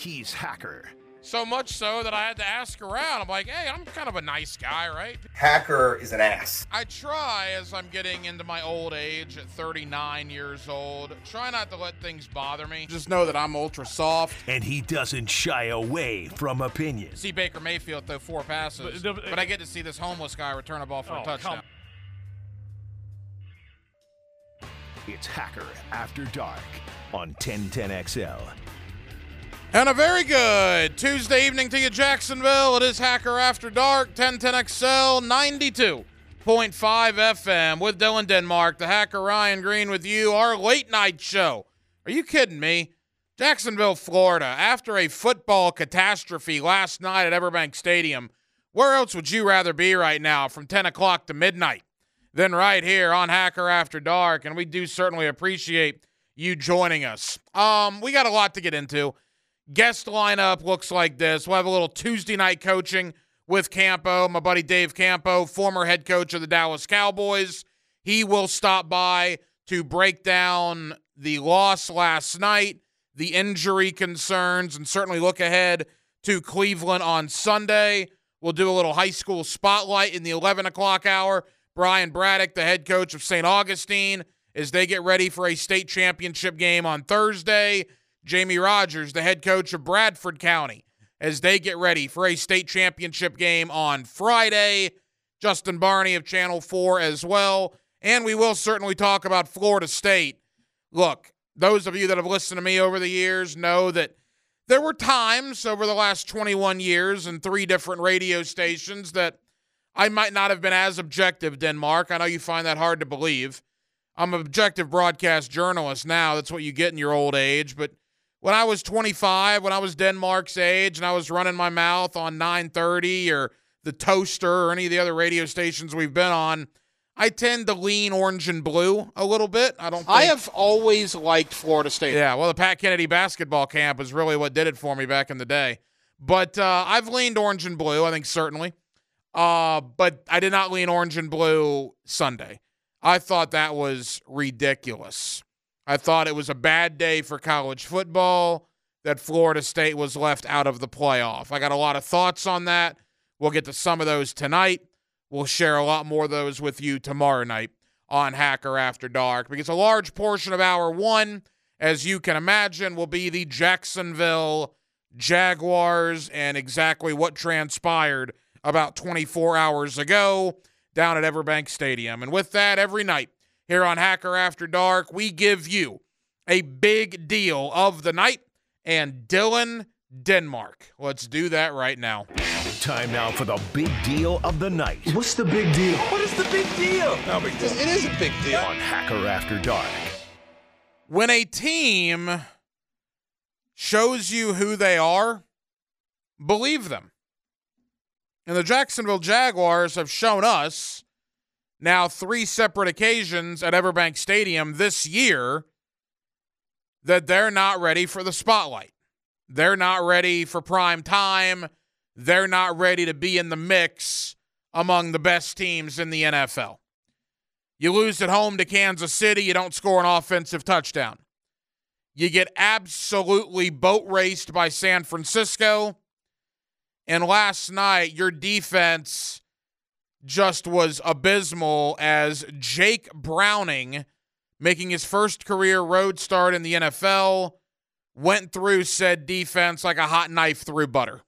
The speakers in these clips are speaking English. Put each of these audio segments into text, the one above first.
He's Hacker. So much so that I had to ask around. I'm like, hey, I'm kind of a nice guy, right? Hacker is an ass. I try as I'm getting into my old age at 39 years old. Try not to let things bother me. Just know that I'm ultra soft. And he doesn't shy away from opinion. See Baker Mayfield throw four passes, But- but, I get to see this homeless guy return a ball for Oh, a touchdown. come- It's Hacker After Dark on 1010XL. And a very good Tuesday evening to you, Jacksonville. It is Hacker After Dark, 1010XL 92.5 FM with Dylan Denmark, the Hacker Ryan Green with you, our late night show. Are you kidding me? Jacksonville, Florida, after a football catastrophe last night at Everbank Stadium, where else would you rather be right now from 10 o'clock to midnight than right here on Hacker After Dark? And we do certainly appreciate you joining us. Um, we got a lot to get into guest lineup looks like this. We'll have a little Tuesday night coaching with Campo, my buddy Dave Campo, former head coach of the Dallas Cowboys. He will stop by to break down the loss last night, the injury concerns, and certainly look ahead to Cleveland on Sunday. We'll do a little high school spotlight in the 11 o'clock hour. Brian Braddock, the head coach of St. Augustine, as they get ready for a state championship game on Thursday. Jamie Rogers, the head coach of Bradford County, as they get ready for a state championship game on Friday. Justin Barney of Channel 4 as well. And we will certainly talk about Florida State. Look, those of you that have listened to me over the years know that there were times over the last 21 years and three different radio stations that I might not have been as objective, Denmark. I know you find that hard to believe. I'm an objective broadcast journalist now. That's what you get in your old age. But when I was 25, when I was Denmark's age, and I was running my mouth on 930 or the Toaster or any of the other radio stations we've been on, I tend to lean orange and blue a little bit. I don't. Think, I have always liked Florida State. Yeah, well, the Pat Kennedy basketball camp is really what did it for me back in the day. But uh, I've leaned orange and blue. I think certainly. Uh, but I did not lean orange and blue Sunday. I thought that was ridiculous. I thought it was a bad day for college football that Florida State was left out of the playoff. I got a lot of thoughts on that. We'll get to some of those tonight. We'll share a lot more of those with you tomorrow night on Hacker After Dark because a large portion of hour one, as you can imagine, will be the Jacksonville Jaguars and exactly what transpired about 24 hours ago down at Everbank Stadium. And with that, every night here on Hacker After Dark, we give you a big deal of the night and Dylan Denmark. Let's do that right now. Time now for the big deal of the night What's the big deal? What is the big deal? It is a big deal. on Hacker After Dark. When a team shows you who they are, believe them. And the Jacksonville Jaguars have shown us now three separate occasions at Everbank Stadium this year that they're not ready for the spotlight. They're not ready for prime time. They're not ready to be in the mix among the best teams in the NFL. You lose at home to Kansas City, you don't score an offensive touchdown. You get absolutely boat raced by San Francisco. And last night, your defense just was abysmal as Jake Browning, making his first career road start in the NFL, went through said defense like a hot knife through butter.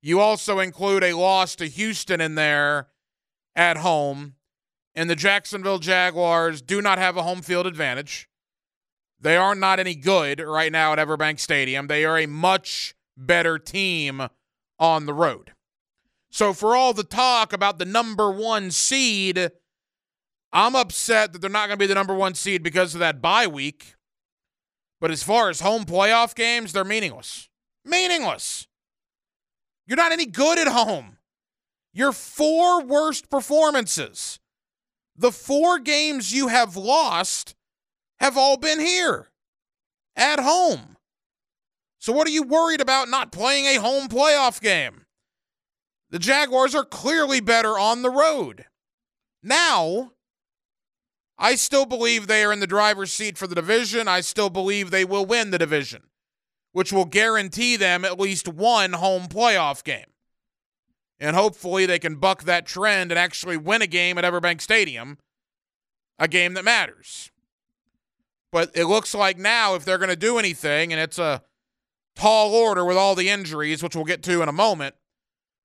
You also include a loss to Houston in there at home, and the Jacksonville Jaguars do not have a home field advantage. They are not any good right now at Everbank Stadium. They are a much better team on the road. So, for all the talk about the number one seed, I'm upset that they're not going to be the number one seed because of that bye week. But as far as home playoff games, they're meaningless. Meaningless. You're not any good at home. Your four worst performances, the four games you have lost, have all been here at home. So, what are you worried about not playing a home playoff game? The Jaguars are clearly better on the road. Now, I still believe they are in the driver's seat for the division. I still believe they will win the division. which will guarantee them at least one home playoff game. And hopefully they can buck that trend and actually win a game at Everbank Stadium, a game that matters. But it looks like now, if they're going to do anything, and it's a tall order with all the injuries, which we'll get to in a moment,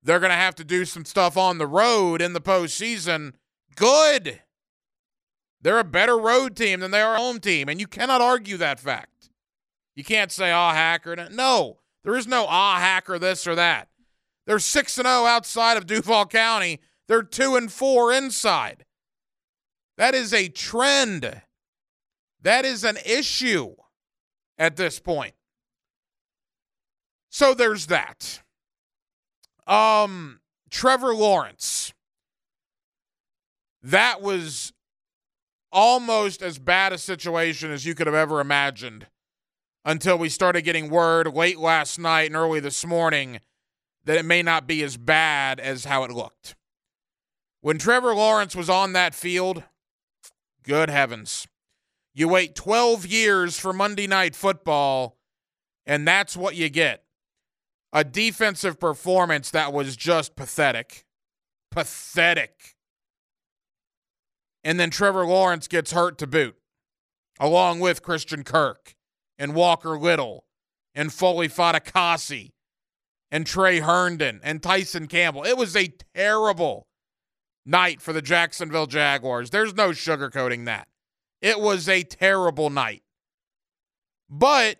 they're going to have to do some stuff on the road in the postseason. Good. They're a better road team than they are home team, and you cannot argue that fact. You can't say, ah, hacker. No, there is no ah, hacker this or that. They're 6 and 0 outside of Duval County. They're 2 and 4 inside. That is a trend. That is an issue at this point. So there's that. Um, Trevor Lawrence. That was almost as bad a situation as you could have ever imagined until we started getting word late last night and early this morning that it may not be as bad as how it looked. When Trevor Lawrence was on that field, good heavens. You wait 12 years for Monday Night Football, and that's what you get. A defensive performance that was just pathetic. Pathetic. And then Trevor Lawrence gets hurt to boot, along with Christian Kirk and Walker Little and Foley Fatukasi and Tre Herndon and Tyson Campbell. It was a terrible night for the Jacksonville Jaguars. There's no sugarcoating that. It was a terrible night. But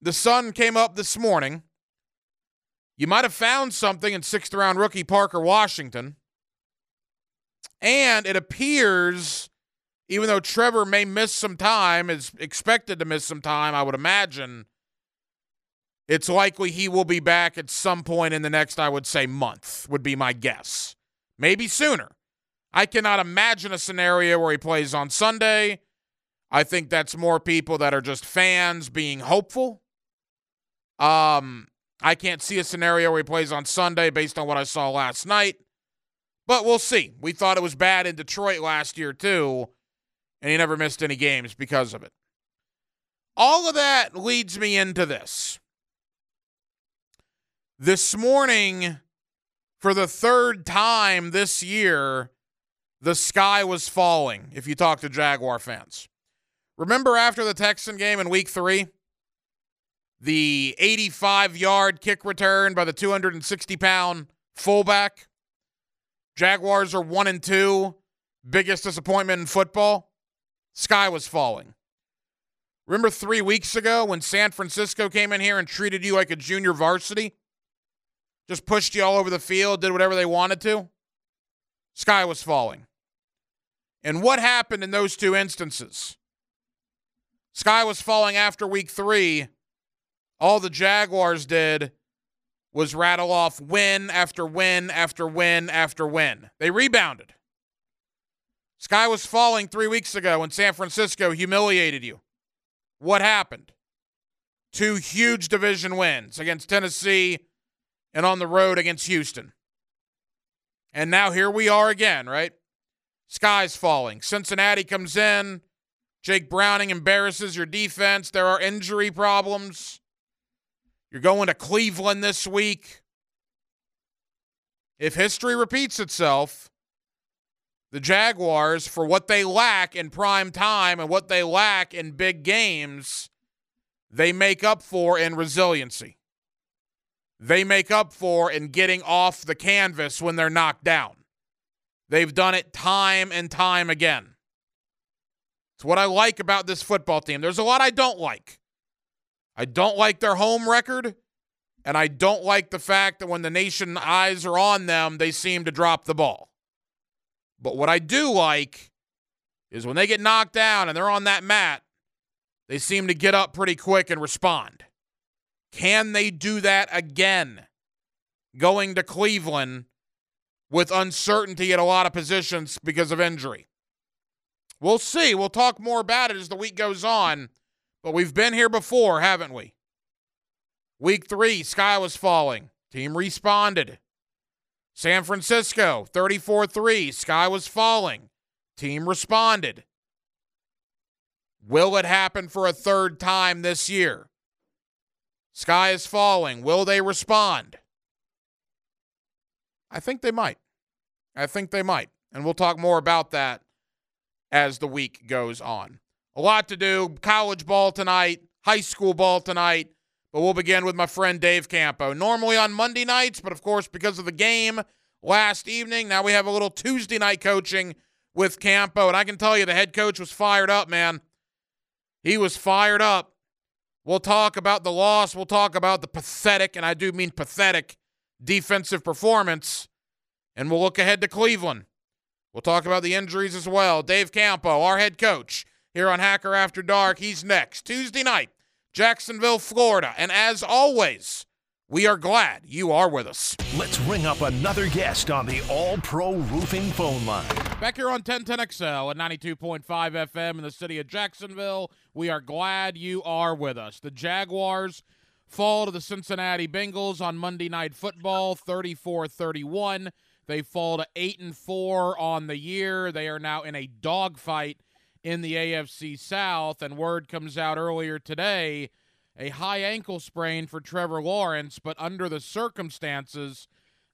the sun came up this morning. You might have found something in sixth round rookie Parker Washington. And it appears, even though Trevor may miss some time, is expected to miss some time, I would imagine, it's likely he will be back at some point in the next, I would say, month, would be my guess. Maybe sooner. I cannot imagine a scenario where he plays on Sunday. I think that's more people that are just fans being hopeful. Um, I can't see a scenario where he plays on Sunday based on what I saw last night. But we'll see. We thought it was bad in Detroit last year, too, and he never missed any games because of it. All of that leads me into this. This morning, for the third time this year, the sky was falling if you talk to Jaguar fans. Remember after the Texan game in week three? The 85 yard kick return by the 260 pound fullback. Jaguars are one and two. Biggest disappointment in football. Sky was falling. Remember three weeks ago when San Francisco came in here and treated you like a junior varsity? Just pushed you all over the field, did whatever they wanted to? Sky was falling. And what happened in those two instances? Sky was falling after week three. All the Jaguars did was rattle off win after win after win after win. They rebounded. Sky was falling three weeks ago when San Francisco humiliated you. What happened? Two huge division wins against Tennessee and on the road against Houston. And now here we are again, right? Sky's falling. Cincinnati comes in. Jake Browning embarrasses your defense. There are injury problems. You're going to Cleveland this week. If history repeats itself, the Jaguars, for what they lack in prime time and what they lack in big games, they make up for in resiliency they make up for in getting off the canvas when they're knocked down. They've done it time and time again. It's what I like about this football team. There's a lot I don't like. I don't like their home record, and I don't like the fact that when the nation eyes are on them, they seem to drop the ball. But what I do like is when they get knocked down and they're on that mat, they seem to get up pretty quick and respond. Can they do that again? Going to Cleveland with uncertainty at a lot of positions because of injury. We'll see. We'll talk more about it as the week goes on. But we've been here before, haven't we? Week three, sky was falling. Team responded. San Francisco, 34 3, sky was falling. Team responded. Will it happen for a third time this year? Sky is falling. Will they respond? I think they might. I think they might. And we'll talk more about that as the week goes on. A lot to do. College ball tonight, high school ball tonight. But we'll begin with my friend Dave Campo. Normally on Monday nights, but of course, because of the game last evening, now we have a little Tuesday night coaching with Campo. And I can tell you the head coach was fired up, man. He was fired up. We'll talk about the loss. We'll talk about the pathetic, and I do mean pathetic, defensive performance. And we'll look ahead to Cleveland. We'll talk about the injuries as well. Dave Campo, our head coach, here on Hacker After Dark. He's next. Tuesday night, Jacksonville, Florida. And as always, we are glad you are with us. Let's ring up another guest on the All Pro Roofing phone line. Back here on 1010XL at 92.5 FM in the city of Jacksonville. We are glad you are with us. The Jaguars fall to the Cincinnati Bengals on Monday Night Football 34 31. They fall to 8 and 4 on the year. They are now in a dogfight in the AFC South, and word comes out earlier today a high ankle sprain for Trevor Lawrence, but under the circumstances,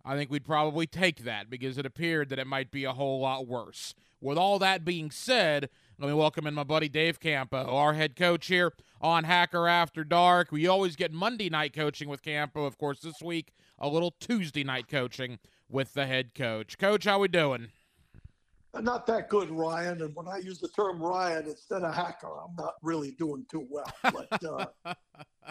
I think we'd probably take that because it appeared that it might be a whole lot worse. With all that being said, let me welcome in my buddy Dave Campo, our head coach here on Hacker After Dark. We always get Monday night coaching with Campo. Of course, this week, a little Tuesday night coaching with the head coach. Coach, how we doing? Not that good, Ryan. And when I use the term Ryan instead of hacker, I'm not really doing too well. But uh,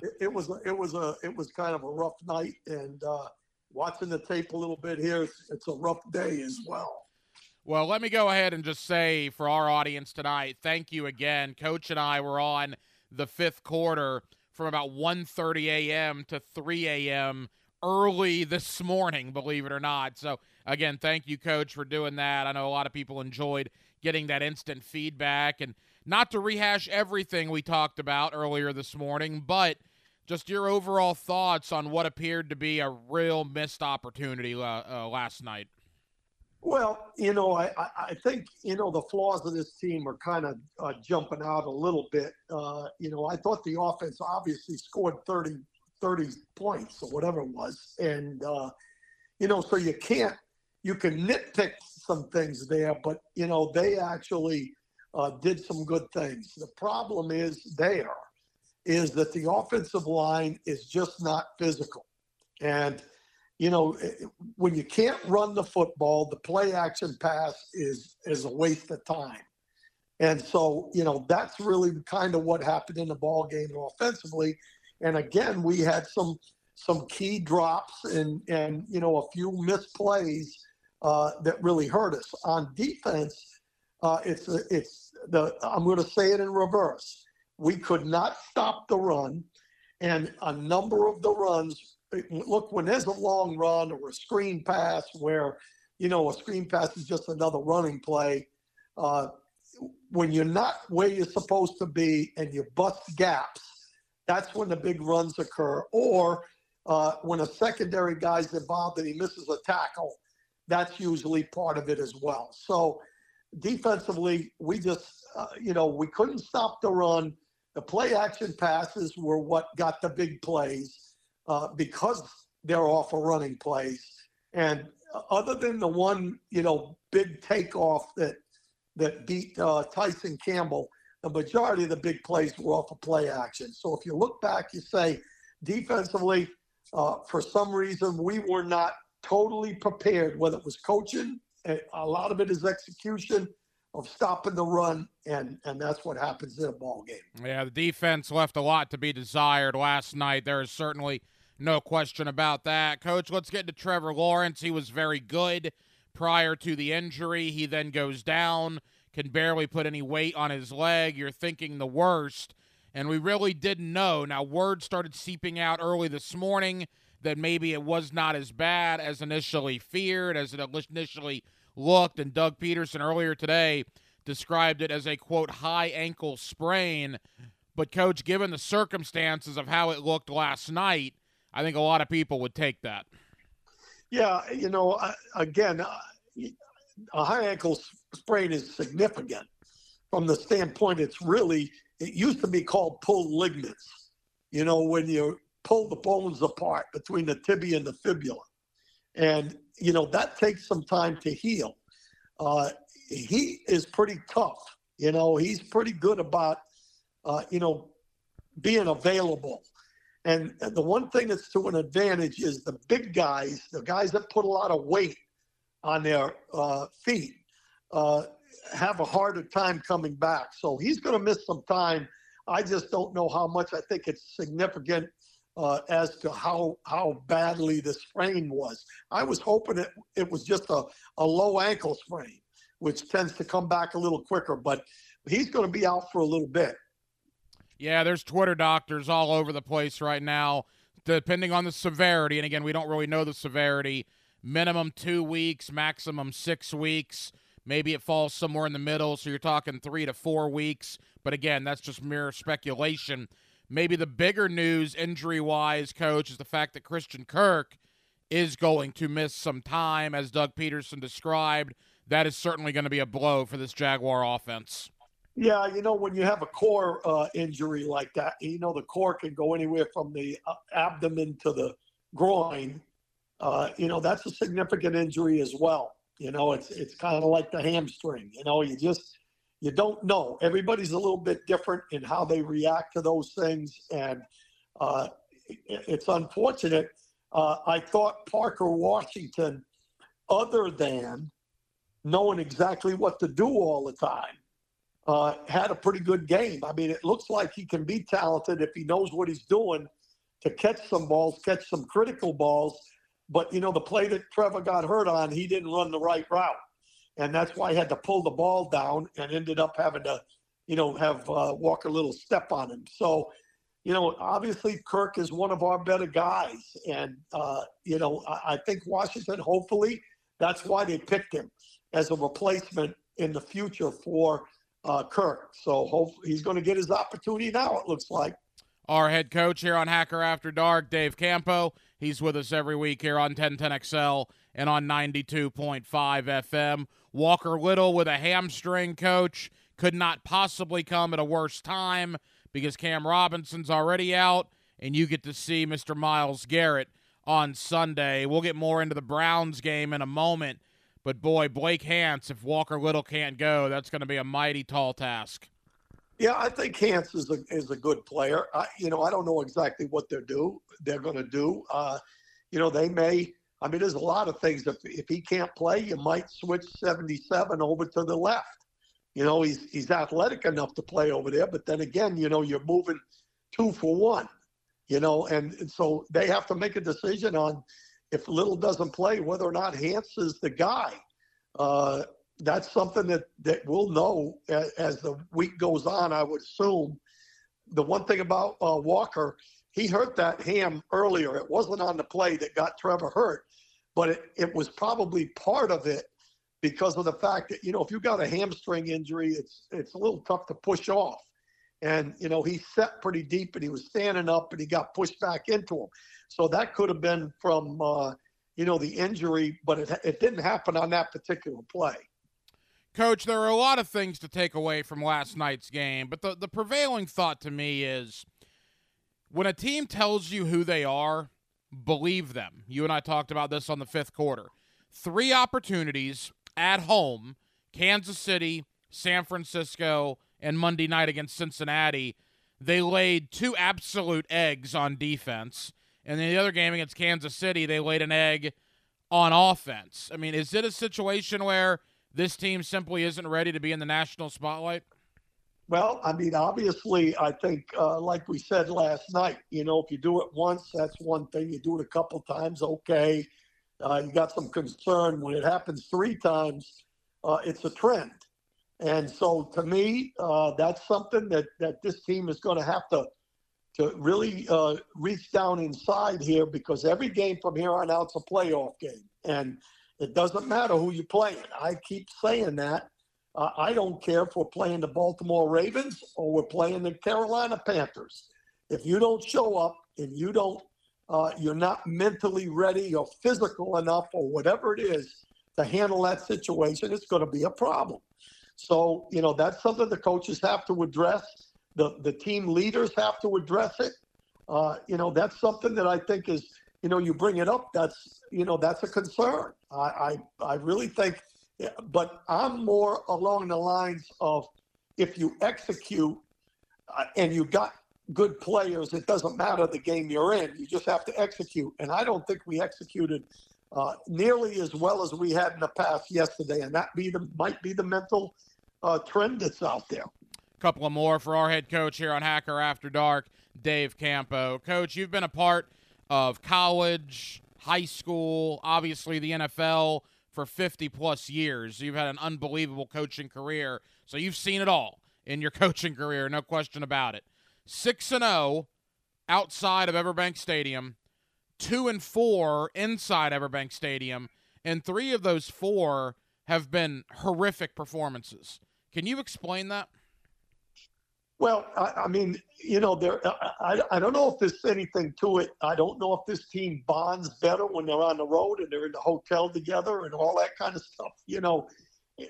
it, it, was it was a it was kind of a rough night, and uh, watching the tape a little bit here, it's, it's a rough day as well. Well, let me go ahead and just say for our audience tonight, thank you again. Coach and I were on the fifth quarter from about 1:30 a.m. to 3 a.m. early this morning, believe it or not. So again, thank you, Coach, for doing that. I know a lot of people enjoyed getting that instant feedback. And not to rehash everything we talked about earlier this morning, but just your overall thoughts on what appeared to be a real missed opportunity uh, uh, last night. Well, you know, I, I think, you know, the flaws of this team are kind of uh, jumping out a little bit. Uh, you know, I thought the offense obviously scored 30, 30 points or whatever it was. And, uh, you know, so you can't you can nitpick some things there, but you know they actually uh, did some good things. The problem is there is that the offensive line is just not physical, and you know when you can't run the football, the play action pass is is a waste of time. And so, you know, that's really kind of what happened in the ball game offensively. And again, we had some some key drops and and you know a few misplays uh, that really hurt us. On defense, uh, it's it's the I'm going to say it in reverse. We could not stop the run, and a number of the runs. Look, when there's a long run or a screen pass where, you know, a screen pass is just another running play. Uh, when you're not where you're supposed to be and you bust gaps, that's when the big runs occur. Or uh, when a secondary guy's involved and he misses a tackle, that's usually part of it as well. So defensively, we just, uh, you know, we couldn't stop the run. The play action passes were what got the big plays uh, because they're off of running plays. And other than the one, you know, big takeoff that that beat uh, Tyson Campbell, the majority of the big plays were off of play action. So if you look back, you say defensively, uh, for some reason, we were not totally prepared, whether it was coaching, a lot of it is execution of stopping the run, and and that's what happens in a ball game. Yeah, the defense left a lot to be desired last night. There is certainly no question about that. Coach, let's get to Trevor Lawrence. He was very good prior to the injury. He then goes down, can barely put any weight on his leg. You're thinking the worst, and we really didn't know. Now, word started seeping out early this morning that maybe it was not as bad as initially feared, as it initially looked. And Doug Pederson earlier today described it as a quote high ankle sprain. But, coach, given the circumstances of how it looked last night, I think a lot of people would take that. Yeah, you know, again, a high ankle sprain is significant from the standpoint it's really, it used to be called pull ligaments. You know, when you pull the bones apart between the tibia and the fibula. And, you know, that takes some time to heal. Uh, he is pretty tough. You know, he's pretty good about, uh, you know, being available. And, and the one thing that's to an advantage is the big guys, the guys that put a lot of weight on their uh, feet, uh, have a harder time coming back. So he's going to miss some time. I just don't know how much. I think it's significant uh, as to how how badly the sprain was. I was hoping it it was just a, a low ankle sprain, which tends to come back a little quicker. But he's going to be out for a little bit. Yeah, there's Twitter doctors all over the place right now, depending on the severity. And again, we don't really know the severity. Minimum two weeks, maximum six weeks. Maybe it falls somewhere in the middle, so you're talking three to four weeks. But again, that's just mere speculation. Maybe the bigger news, injury wise, coach, is the fact that Christian Kirk is going to miss some time, as Doug Pederson described. That is certainly going to be a blow for this Jaguar offense. Yeah, you know, when you have a core uh, injury like that, you know, the core can go anywhere from the uh, abdomen to the groin. Uh, you know, that's a significant injury as well. You know, it's it's kind of like the hamstring. You know, you just you don't know. Everybody's a little bit different in how they react to those things, and uh, it's unfortunate. Uh, I thought Parker Washington, other than knowing exactly what to do all the time, uh, had a pretty good game. I mean, it looks like he can be talented if he knows what he's doing to catch some balls, catch some critical balls. But, you know, the play that Trevor got hurt on, he didn't run the right route and that's why I had to pull the ball down and ended up having to, you know, have uh, Walker Little step on him. So, you know, obviously Kirk is one of our better guys, and uh, you know, I, I think Washington. Hopefully, that's why they picked him as a replacement in the future for uh, Kirk. So, hope he's going to get his opportunity now. It looks like. Our head coach here on Hacker After Dark, Dave Campo. He's with us every week here on 1010XL and on 92.5 FM. Walker Little with a hamstring coach could not possibly come at a worse time because Cam Robinson's already out, and you get to see Mr. Myles Garrett on Sunday. We'll get more into the Browns game in a moment, but boy, Blake Hance, if Walker Little can't go, that's going to be a mighty tall task. Yeah, I think Hance is a is a good player. I, you know, I don't know exactly what they're do they're going to do. Uh, you know, they may I mean, there's a lot of things. If, if he can't play, you might switch 77 over to the left. You know, he's he's athletic enough to play over there, but then again, you know, you're moving two for one. You know, and, and so they have to make a decision on if Little doesn't play, whether or not Hance is the guy. Uh, that's something that that we'll know as, as, the week goes on. I would assume. The one thing about uh, Walker, he hurt that ham earlier. It wasn't on the play that got Trevor hurt, but it, it was probably part of it because of the fact that you know if you've got a hamstring injury, it's it's a little tough to push off. And you know he set pretty deep and he was standing up and he got pushed back into him. So that could have been from uh, you know the injury, but it it didn't happen on that particular play. Coach, there are a lot of things to take away from last night's game, but the, the prevailing thought to me is when a team tells you who they are, believe them. You and I talked about this on the fifth quarter. Three opportunities at home Kansas City, San Francisco, and Monday night against Cincinnati. They laid two absolute eggs on defense. And in the other game against Kansas City, they laid an egg on offense. I mean, is it a situation where this team simply isn't ready to be in the national spotlight? Well, I mean, obviously, I think, uh, like we said last night, you know, if you do it once, that's one thing. You do it a couple times, okay. Uh, you got some concern. When it happens three times, uh, it's a trend. And so, to me, uh, that's something that, that this team is going to have to to really uh, reach down inside here because every game from here on out is a playoff game, and it doesn't matter who you're playing. I keep saying that uh, I don't care if we're playing the Baltimore Ravens or we're playing the Carolina Panthers. If you don't show up and you don't, uh, you're not mentally ready or physical enough or whatever it is to handle that situation, it's going to be a problem. So, you know, that's something the coaches have to address. The, the team leaders have to address it. uh, you know, that's something that I think is, you know, you bring it up. That's, you know, that's a concern. I, I, I really think, but I'm more along the lines of if you execute uh, and you got good players, it doesn't matter the game you're in. You just have to execute. And I don't think we executed uh, nearly as well as we had in the past yesterday. And that be the might be the mental uh, trend that's out there. Couple of more for our head coach here on Hacker After Dark, Dave Campo. Coach, you've been a part of college, high school, obviously the NFL for 50 plus years. You've had an unbelievable coaching career. So you've seen it all in your coaching career, no question about it. 6 and 0 outside of Everbank Stadium, 2 and 4 inside Everbank Stadium, and 3 of those 4 have been horrific performances. Can you explain that? Well, I, I mean, you know, there. I, I don't know if there's anything to it. I don't know if this team bonds better when they're on the road and they're in the hotel together and all that kind of stuff. You know,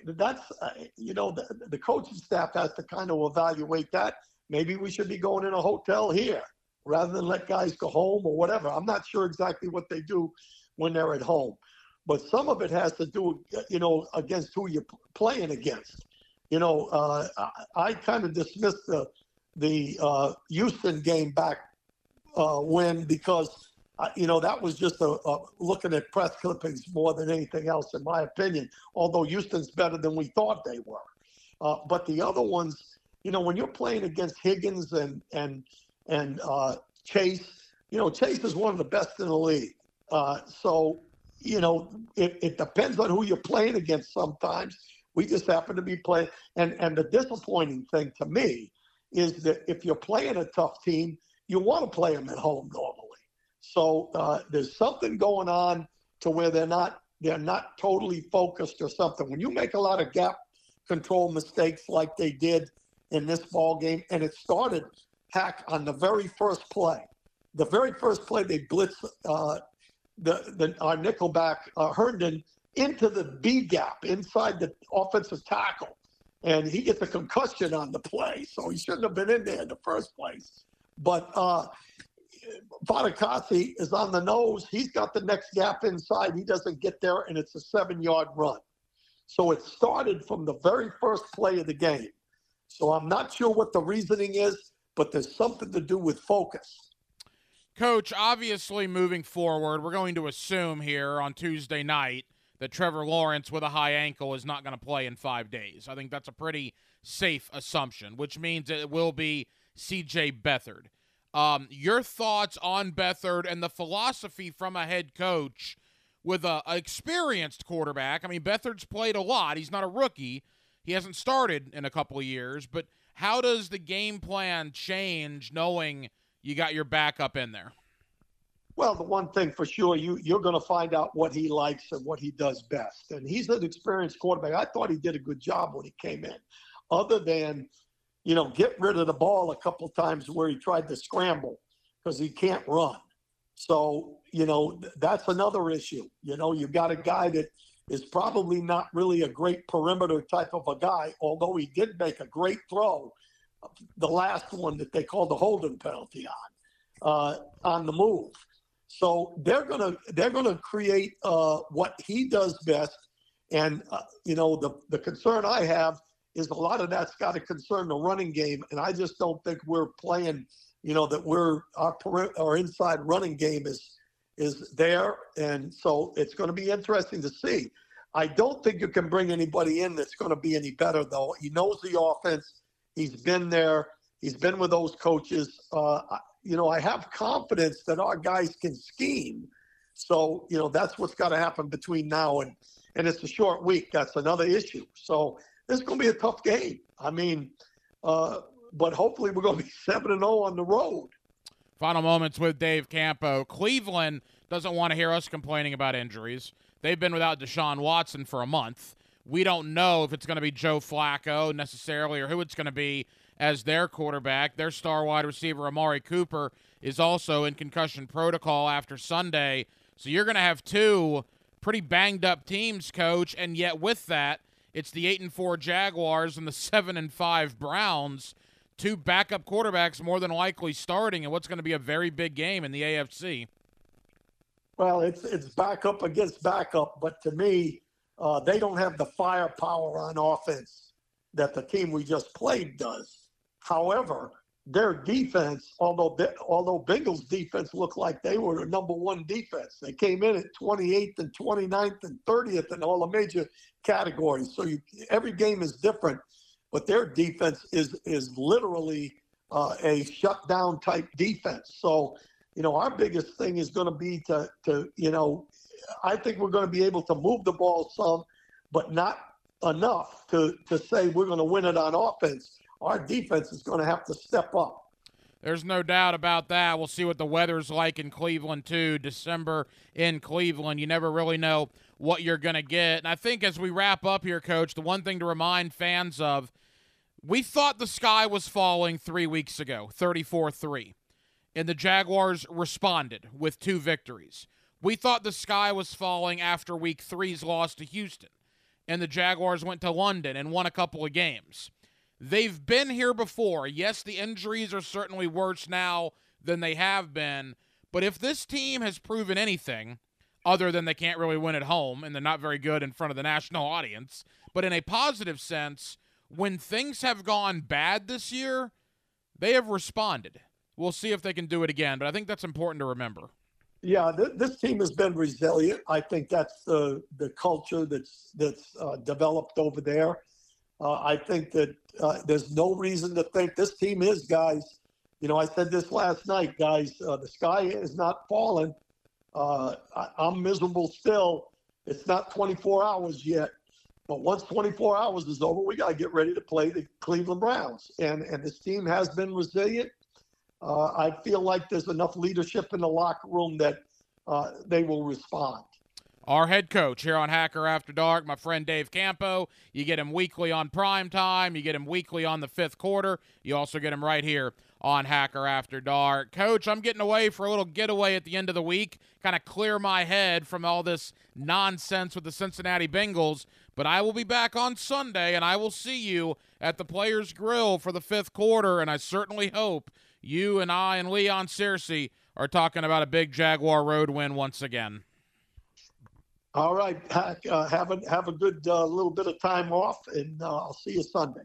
that's uh, you know the, the coaching staff has to kind of evaluate that. Maybe we should be going in a hotel here rather than let guys go home or whatever. I'm not sure exactly what they do when they're at home, but some of it has to do, you know, against who you're playing against. You know, uh, I, I kind of dismissed the the uh, Houston game back uh, when because you know that was just a, a, looking at press clippings more than anything else, in my opinion. Although Houston's better than we thought they were, uh, but the other ones, you know, when you're playing against Higgins and and and uh, Chase, you know, Chase is one of the best in the league. Uh, so you know, it, it depends on who you're playing against sometimes. We just happen to be playing. And, and the disappointing thing to me is that if you're playing a tough team, you want to play them at home normally. So uh, there's something going on to where they're not they're not totally focused or something. When you make a lot of gap control mistakes like they did in this ball game, and it started hack on the very first play. The very first play they blitz uh, the the our nickelback uh, Herndon into the B gap inside the offensive tackle. And he gets a concussion on the play, so he shouldn't have been in there in the first place. But uh, Fatukasi is on the nose. He's got the next gap inside. He doesn't get there, and it's a seven yard run. So it started from the very first play of the game. So I'm not sure what the reasoning is, but there's something to do with focus. Coach, obviously moving forward, we're going to assume here on Tuesday night that Trevor Lawrence with a high ankle is not going to play in five days. I think that's a pretty safe assumption, which means it will be CJ Beathard. Um, your thoughts on Beathard and the philosophy from a head coach with a, a experienced quarterback? I mean, Beathard's played a lot. He's not a rookie. He hasn't started in a couple of years, but how does the game plan change knowing you got your backup in there? Well, the one thing for sure, you you're going to find out what he likes and what he does best. And he's an experienced quarterback. I thought he did a good job when he came in, other than, you know, get rid of the ball a couple times where he tried to scramble because he can't run. So you know that's another issue. You know, you've got a guy that is probably not really a great perimeter type of a guy, although he did make a great throw, the last one that they called the holding penalty on, uh, on the move. So they're gonna they're gonna create uh, what he does best, and uh, you know the the concern I have is a lot of that's got to concern the running game, and I just don't think we're playing. You know that we're our our inside running game is is there, and so it's going to be interesting to see. I don't think you can bring anybody in that's going to be any better, though. He knows the offense. He's been there. He's been with those coaches. Uh, you know, I have confidence that our guys can scheme. So, you know, that's what's got to happen between now and and it's a short week. That's another issue. So this is going to be a tough game. I mean, uh, but hopefully we're going to be seven and zero oh on the road. Final moments with Dave Campo. Cleveland doesn't want to hear us complaining about injuries. They've been without Deshaun Watson for a month. We don't know if it's going to be Joe Flacco necessarily or who it's going to be as their quarterback. Their star wide receiver, Amari Cooper, is also in concussion protocol after Sunday. So you're going to have two pretty banged up teams, coach, and yet with that, it's the 8 and 4 Jaguars and the 7 and 5 Browns. two backup quarterbacks more than likely starting in what's going to be a very big game in the AFC. Well, it's it's backup against backup, but to me, uh, they don't have the firepower on offense that the team we just played does. However, their defense, although although Bengals defense looked like they were the number one defense, they came in at 28th and 29th and 30th in all the major categories. So you, every game is different, but their defense is is literally uh, a shutdown type defense. So you know our biggest thing is going to be to to you know I think we're going to be able to move the ball some, but not enough to to say we're going to win it on offense our defense is going to have to step up. There's no doubt about that. We'll see what the weather's like in Cleveland, too. December in Cleveland. You never really know what you're going to get. And I think as we wrap up here, Coach, the one thing to remind fans of we thought the sky was falling three weeks ago, 34 3. And the Jaguars responded with two victories. We thought the sky was falling after week three's loss to Houston. And the Jaguars went to London and won a couple of games. They've been here before. Yes, the injuries are certainly worse now than they have been. But if this team has proven anything, other than they can't really win at home and they're not very good in front of the national audience, but in a positive sense, when things have gone bad this year, they have responded. We'll see if they can do it again, but I think that's important to remember. Yeah, th- this team has been resilient. I think that's the the culture that's that's uh, developed over there. Uh, I think that uh, there's no reason to think this team is, guys. You know, I said this last night, guys. Uh, the sky is not falling. Uh, I, I'm miserable still. It's not 24 hours yet, but once 24 hours is over, we got to get ready to play the Cleveland Browns. And and this team has been resilient. Uh, I feel like there's enough leadership in the locker room that uh, they will respond our head coach here on Hacker After Dark, my friend Dave Campo. You get him weekly on prime time. You get him weekly on the fifth quarter. You also get him right here on Hacker After Dark. Coach, I'm getting away for a little getaway at the end of the week, kind of clear my head from all this nonsense with the Cincinnati Bengals. But I will be back on Sunday, and I will see you at the Players Grill for the fifth quarter. And I certainly hope you and I and Leon Searcy are talking about a big Jaguar road win once again. All right, uh, have a have a good uh, little bit of time off, and uh, I'll see you Sunday.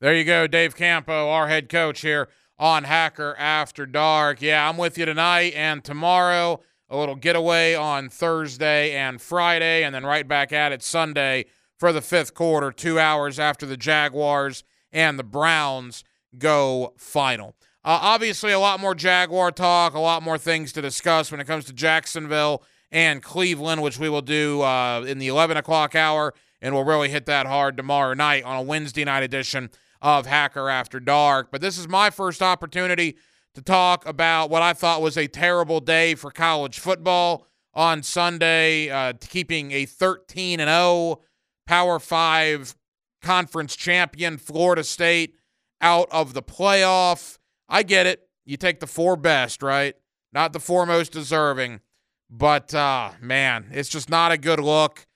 There you go, Dave Campo, our head coach here on Hacker After Dark. Yeah, I'm with you tonight and tomorrow. A little getaway on Thursday and Friday, and then right back at it Sunday for the fifth quarter, two hours after the Jaguars and the Browns go final. Uh, obviously, a lot more Jaguar talk, a lot more things to discuss when it comes to Jacksonville and Cleveland, which we will do uh, in the 11 o'clock hour. And we'll really hit that hard tomorrow night on a Wednesday night edition of Hacker After Dark. But this is my first opportunity to talk about what I thought was a terrible day for college football on Sunday, uh, keeping a 13 and 0 Power 5 conference champion Florida State out of the playoff. I get it. You take the four best, right? Not the four most deserving. But uh, man, it's just not a good look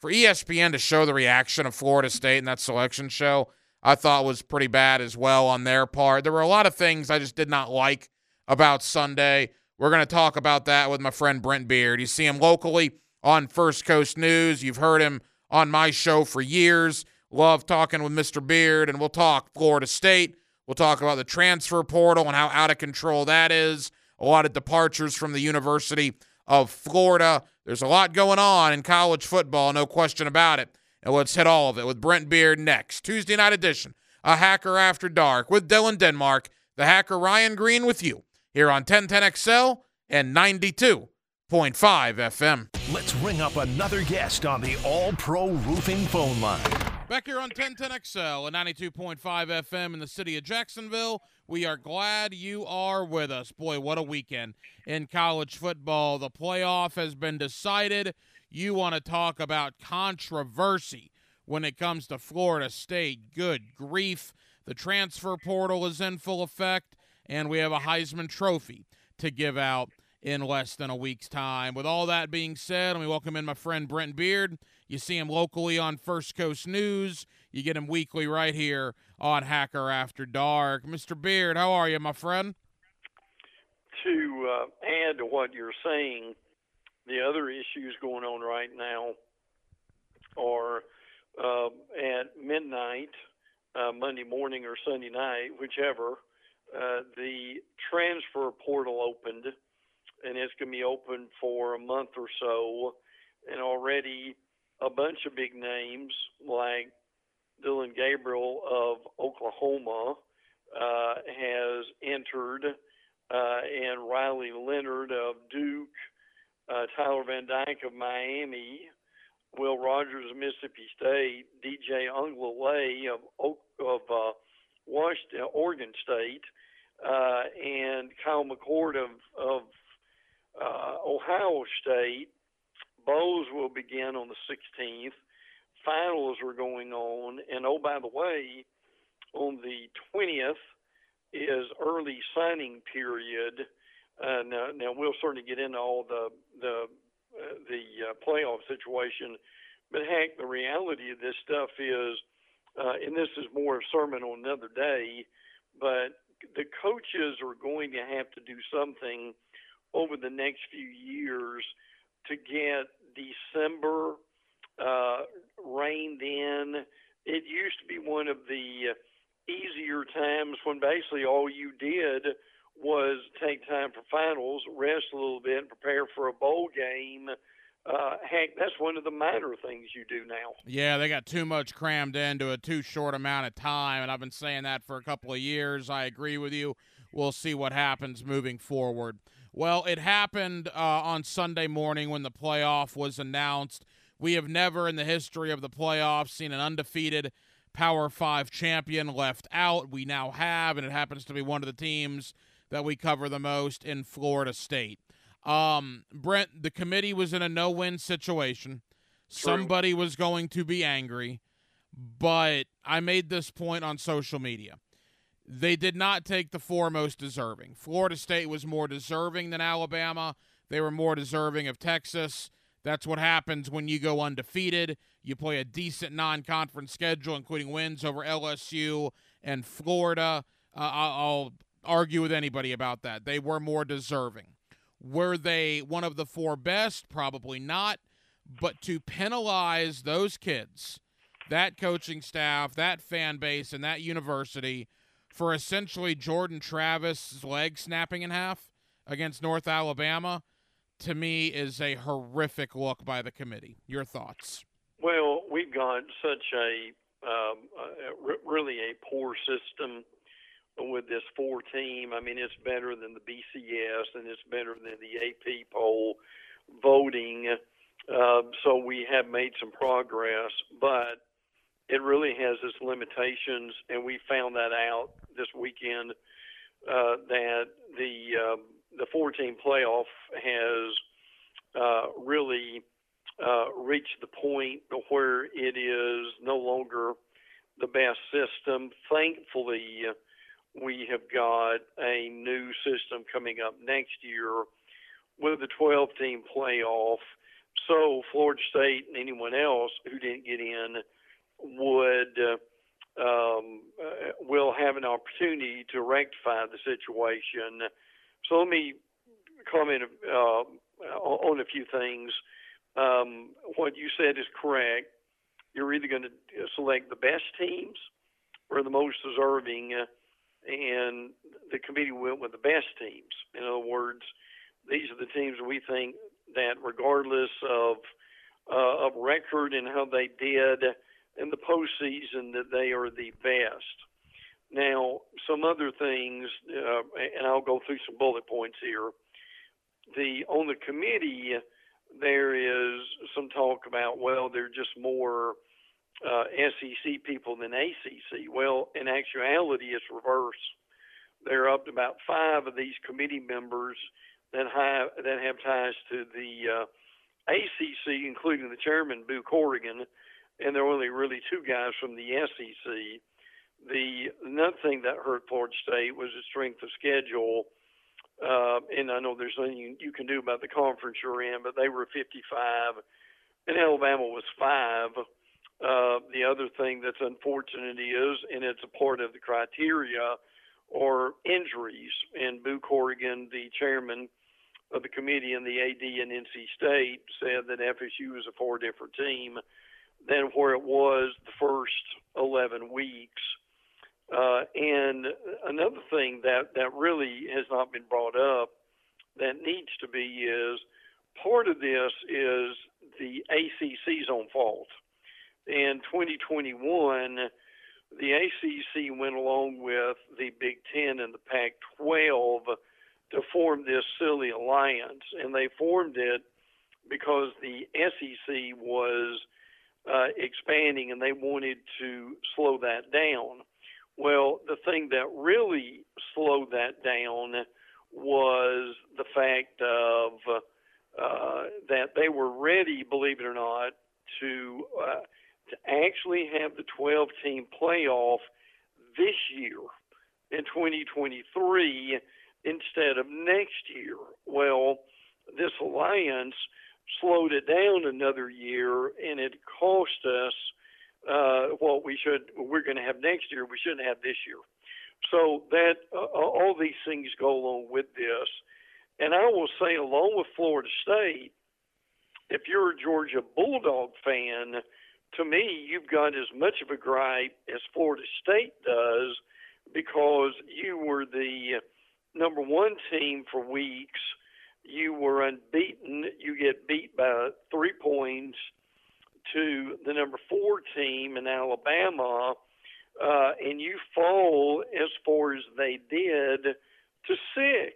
for ESPN to show the reaction of Florida State in that selection show. I thought was pretty bad as well on their part. There were a lot of things I just did not like about Sunday. We're going to talk about that with my friend Brent Beard. You see him locally on First Coast News. You've heard him on my show for years. Love talking with Mr. Beard, and we'll talk Florida State. We'll talk about the transfer portal and how out of control that is. A lot of departures from the University of Florida. There's a lot going on in college football, no question about it. And let's hit all of it with Brent Beard next. Tuesday night edition, a Hacker After Dark with Dylan Denmark, the hacker Ryan Green with you here on 1010XL and 92.5 FM. Let's ring up another guest on the All Pro Roofing phone line. Back here on 1010XL and 92.5 FM in the city of Jacksonville. We are glad you are with us. Boy, what a weekend in college football. The playoff has been decided. You want to talk about controversy when it comes to Florida State. Good grief. The transfer portal is in full effect, and we have a Heisman Trophy to give out in less than a week's time. With all that being said, let me welcome in my friend Brent Beard. You see him locally on First Coast News. You get him weekly right here on Hacker After Dark. Mr. Beard, how are you, my friend? To uh, add to what you're saying, the other issues going on right now are uh, at midnight, uh, Monday morning or Sunday night, whichever, uh, the transfer portal opened, and it's going to be open for a month or so. And already a bunch of big names like Dillon Gabriel of Oklahoma uh, has entered, uh, and Riley Leonard of Duke, uh, Tyler Van Dyke of Miami, Will Rogers of Mississippi State, DJ Uiagalelei of of uh, Washington, Oregon State, uh, and Kyle McCord of of uh, Ohio State. Bowls will begin on the 16th. Finals are going on, and oh by the way, on the 20th is early signing period. Uh, now, now we'll certainly get into all the the uh, the uh, playoff situation, but heck, the reality of this stuff is, uh, and this is more a sermon on another day, but the coaches are going to have to do something over the next few years to get December uh, reined in. It used to be one of the easier times when basically all you did was take time for finals, rest a little bit, and prepare for a bowl game. Uh, heck, that's one of the minor things you do now. Yeah, they got too much crammed into a too short amount of time, and I've been saying that for a couple of years. I agree with you. We'll see what happens moving forward. Well, it happened uh, on Sunday morning when the playoff was announced. We have never in the history of the playoffs seen an undefeated Power Five champion left out. We now have, and it happens to be one of the teams that we cover the most in Florida State. Um, Brent, the committee was in a no win situation. True. Somebody was going to be angry, but I made this point on social media. They did not take the four most deserving. Florida State was more deserving than Alabama. They were more deserving of Texas. That's what happens when you go undefeated. You play a decent non conference schedule, including wins over LSU and Florida. Uh, I'll argue with anybody about that. They were more deserving. Were they one of the four best? Probably not. But to penalize those kids, that coaching staff, that fan base, and that university for essentially Jordan Travis' leg snapping in half against North Alabama, to me, is a horrific look by the committee. Your thoughts? Well, we've got such a um, really a poor system with this four team. I mean, it's better than the BCS and it's better than the AP poll voting. Uh, so we have made some progress, but it really has its limitations, and we found that out this weekend uh, that the uh, the four team playoff has uh, really uh, reached the point where it is no longer the best system. Thankfully we have got a new system coming up next year with the 12 team playoff. So Florida State and anyone else who didn't get in would uh, um, uh, will have an opportunity to rectify the situation. So let me comment uh, on a few things. Um, what you said is correct. You're either going to select the best teams or the most deserving. Uh, and the committee went with the best teams. In other words, these are the teams we think that, regardless of uh, of record and how they did in the postseason, that they are the best. Now, some other things, uh, and I'll go through some bullet points here. The on the committee, there is some talk about well, they're just more uh, SEC people than ACC. Well, in actuality, it's reverse. There are up to about five of these committee members that have that have ties to the uh, ACC, including the chairman, Boo Corrigan, and there are only really two guys from the SEC. The another thing that hurt Florida State was the strength of schedule. uh, and I know there's nothing you, you can do about the conference you're in, but they were 55, and Alabama was five. Uh, the other thing that's unfortunate is, and it's a part of the criteria, are injuries. And Boo Corrigan, the chairman of the committee and the AD in NC State, said that FSU is a far different team than where it was the first 11 weeks. Uh, and another thing that, that really has not been brought up that needs to be is part of this is the ACC's own fault. In 2021, the ACC went along with the Big Ten and the Pac 12 to form this silly alliance, and they formed it because the SEC was uh, expanding and they wanted to slow that down. Well, the thing that really slowed that down was the fact of uh, that they were ready, believe it or not, to uh, to actually have the 12 team playoff this year in 2023 instead of next year. Well, this alliance slowed it down another year, and it cost us uh, what we should we're going to have next year. We shouldn't have this year. So that uh, all these things go along with this, and I will say, along with Florida State, if you're a Georgia Bulldog fan, to me, you've got as much of a gripe as Florida State does because you were the number one team for weeks. You were unbeaten. You get beat by three points to the number four team in Alabama, uh, and you fall as far as they did to six.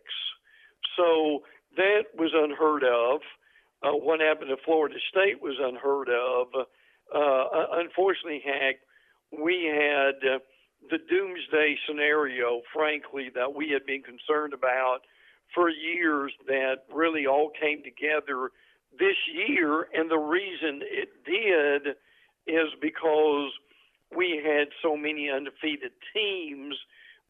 So that was unheard of. Uh, what happened to Florida State was unheard of. Uh, unfortunately, Hack, we had uh, the doomsday scenario, frankly, that we had been concerned about for years that really all came together this year, and the reason it did is because we had so many undefeated teams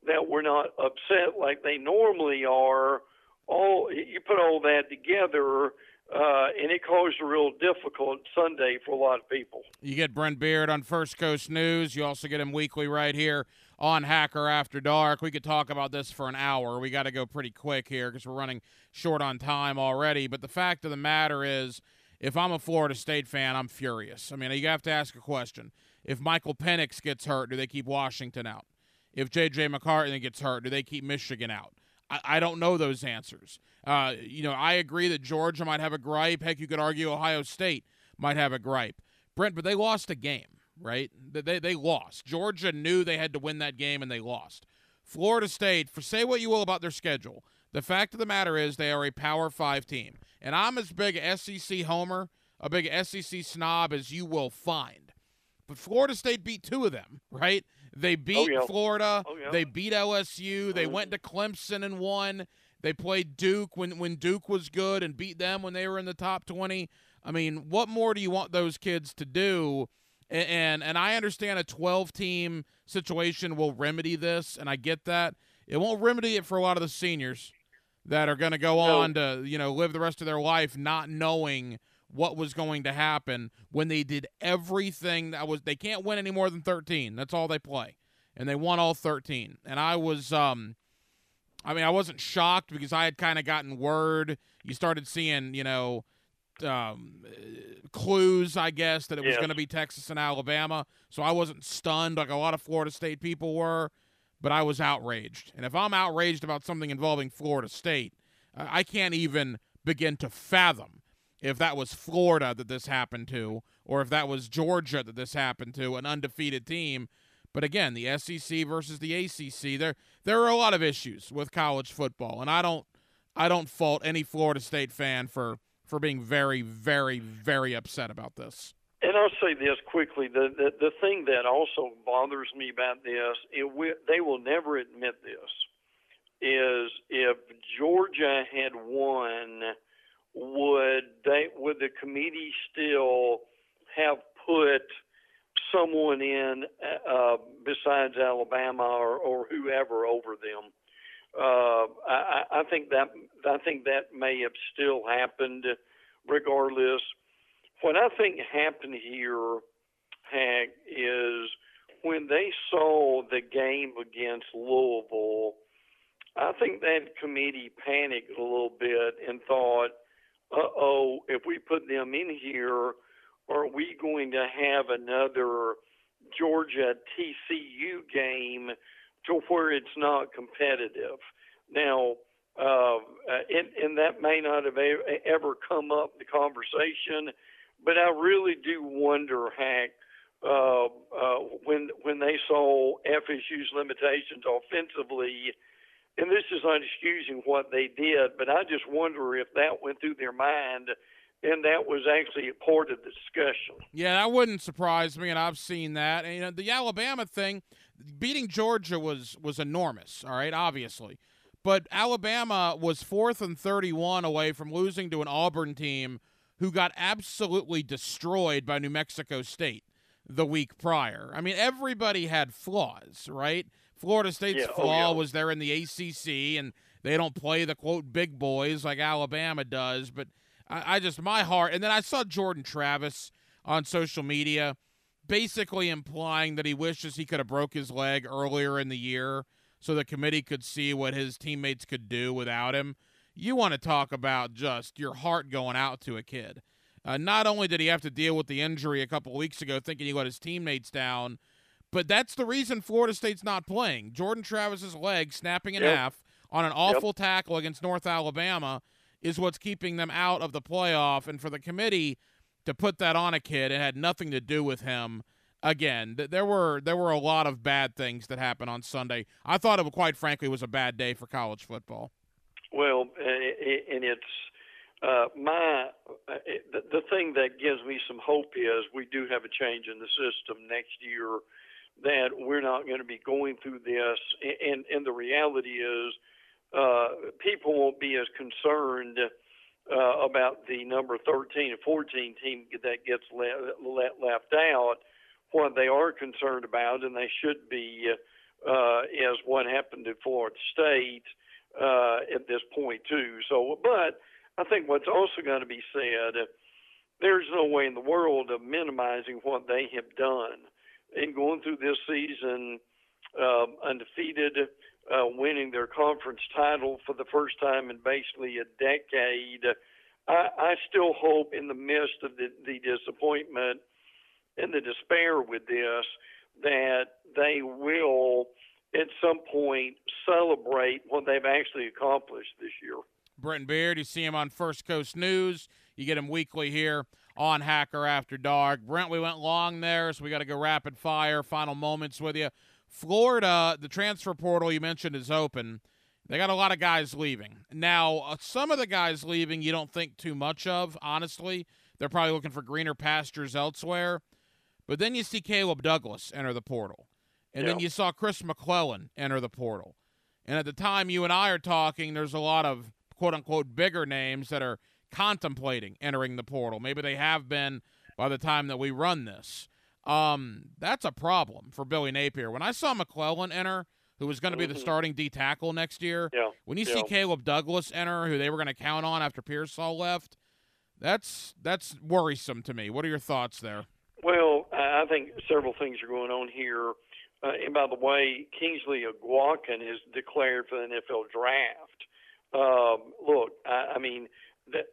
that were not upset like they normally are. All you put all that together, uh, and it caused a real difficult Sunday for a lot of people. You get Brent Beard on First Coast News. You also get him weekly right here on Hacker After Dark. We could talk about this for an hour. We got to go pretty quick here because we're running short on time already. But the fact of the matter is, if I'm a Florida State fan, I'm furious. I mean, you have to ask a question. If Michael Penix gets hurt, do they keep Washington out? If J.J. McCarthy gets hurt, do they keep Michigan out? I, I don't know those answers. Uh, you know, I agree that Georgia might have a gripe. Heck, you could argue Ohio State might have a gripe. Brent, but they lost a game, right? They, they lost. Georgia knew they had to win that game, and they lost. Florida State, for say what you will about their schedule, the fact of the matter is they are a Power Five team, and I'm as big a SEC homer, a big SEC snob as you will find. But Florida State beat two of them, right? They beat oh, yeah. Florida. Oh, yeah. They beat LSU. They mm-hmm. went to Clemson and won. They played Duke when, when Duke was good and beat them when they were in the top 20. I mean, what more do you want those kids to do? And, and, and I understand a 12 team situation will remedy this, and I get that. It won't remedy it for a lot of the seniors that are going to go no. on to, you know, live the rest of their life not knowing what was going to happen when they did everything that was they can't win any more than 13 that's all they play. And they won all 13 and i was um i mean i wasn't shocked because i had kind of gotten word. You started seeing you know um, clues i guess that it was going to be texas and alabama. So i wasn't stunned like a lot of florida state people were but i was outraged and if i'm outraged about something involving florida state i can't even begin to fathom if that was Florida that this happened to, or if that was Georgia that this happened to, an undefeated team. But again, the SEC versus the ACC, there there are a lot of issues with college football, and I don't I don't fault any Florida State fan for for being very very very upset about this. And I'll say this quickly: the the, the thing that also bothers me about this, it will, they will never admit this, is if Georgia had won would they would the committee still have put someone in uh, besides Alabama or, or whoever over them? uh, I, I think that I think that may have still happened, regardless. What I think happened here, Hank, is when they saw the game against Louisville, I think that committee panicked a little bit and thought, "Uh oh, if we put them in here, are we going to have another Georgia TCU game to where it's not competitive?" Now, uh, and, and that may not have ever come up the conversation, but I really do wonder, Hank, uh, uh, when when they saw FSU's limitations offensively, and this is not excusing what they did, but I just wonder if that went through their mind, and that was actually a part of the discussion. Yeah, that wouldn't surprise me, and I've seen that. And you know, the Alabama thing, beating Georgia was was enormous. All right, obviously. But Alabama was fourth and 31 away from losing to an Auburn team who got absolutely destroyed by New Mexico State the week prior. I mean, everybody had flaws, right? Florida State's yeah, oh, flaw oh, yeah. was they're in the ACC and they don't play the quote big boys like Alabama does. But I, I just, my heart, and then I saw Jordan Travis on social media basically implying that he wishes he could have broke his leg earlier in the year so the committee could see what his teammates could do without him. You want to talk about just your heart going out to a kid. Uh, not only did he have to deal with the injury a couple weeks ago, thinking he let his teammates down, but that's the reason Florida State's not playing. Jordan Travis's leg snapping in Yep. half on an awful tackle against North Alabama is what's keeping them out of the playoff. And for the committee to put that on a kid, it had nothing to do with him. Again, th- there were there were a lot of bad things that happened on Sunday. I thought it, quite frankly, was a bad day for college football. Well, and it's uh, my uh, the, thing that gives me some hope is we do have a change in the system next year that we're not going to be going through this, and and the reality is uh, people won't be as concerned uh, about the number 13 and 14 team that gets le- left out. What they are concerned about, and they should be, uh, is what happened to Florida State uh, at this point too. So, but I think what's also going to be said, there's no way in the world of minimizing what they have done in going through this season um, undefeated, uh, winning their conference title for the first time in basically a decade. I, I still hope, in the midst of the, the disappointment and the despair with this, that they will at some point celebrate what they've actually accomplished this year. Brenton Beard. You see him on First Coast News. You get him weekly here on Hacker After Dark. Brent, we went long there, so we got to go rapid fire. Final moments with you. Florida, the transfer portal you mentioned is open. They got a lot of guys leaving. Now, uh, some of the guys leaving you don't think too much of, honestly. They're probably looking for greener pastures elsewhere. But then you see Caleb Douglas enter the portal. And then you saw Chris McClellan enter the portal. And at the time you and I are talking, there's a lot of quote unquote bigger names that are contemplating entering the portal. Maybe they have been by the time that we run this. Um, that's a problem for Billy Napier. When I saw McClellan enter, who was going to be the Mhm. starting D tackle next year, Yeah. when you see. Caleb Douglas enter, who they were going to count on after Pearsall left, that's that's worrisome to me. What are your thoughts there? Well, I I think several things are going on here. Uh, and by the way, Kingsley Eguakun is declared for the NFL draft. Um, look, I, I mean, that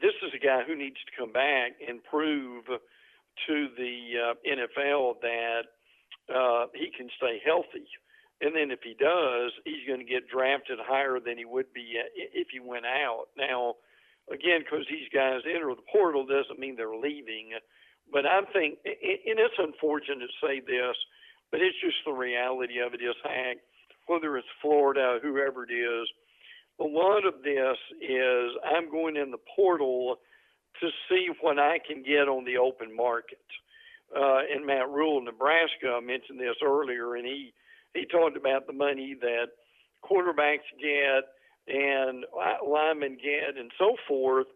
this is a guy who needs to come back and prove to the uh, NFL that uh, he can stay healthy. And then if he does, he's going to get drafted higher than he would be uh, if he went out. Now, again, because these guys enter the portal doesn't mean they're leaving. But I think, and it's unfortunate to say this, but it's just the reality of it is, Hank, whether it's Florida, whoever it is, a lot of this is I'm going in the portal to see what I can get on the open market. Uh, and Matt Rhule, Nebraska, I mentioned this earlier, and he he talked about the money that quarterbacks get and linemen get and so forth.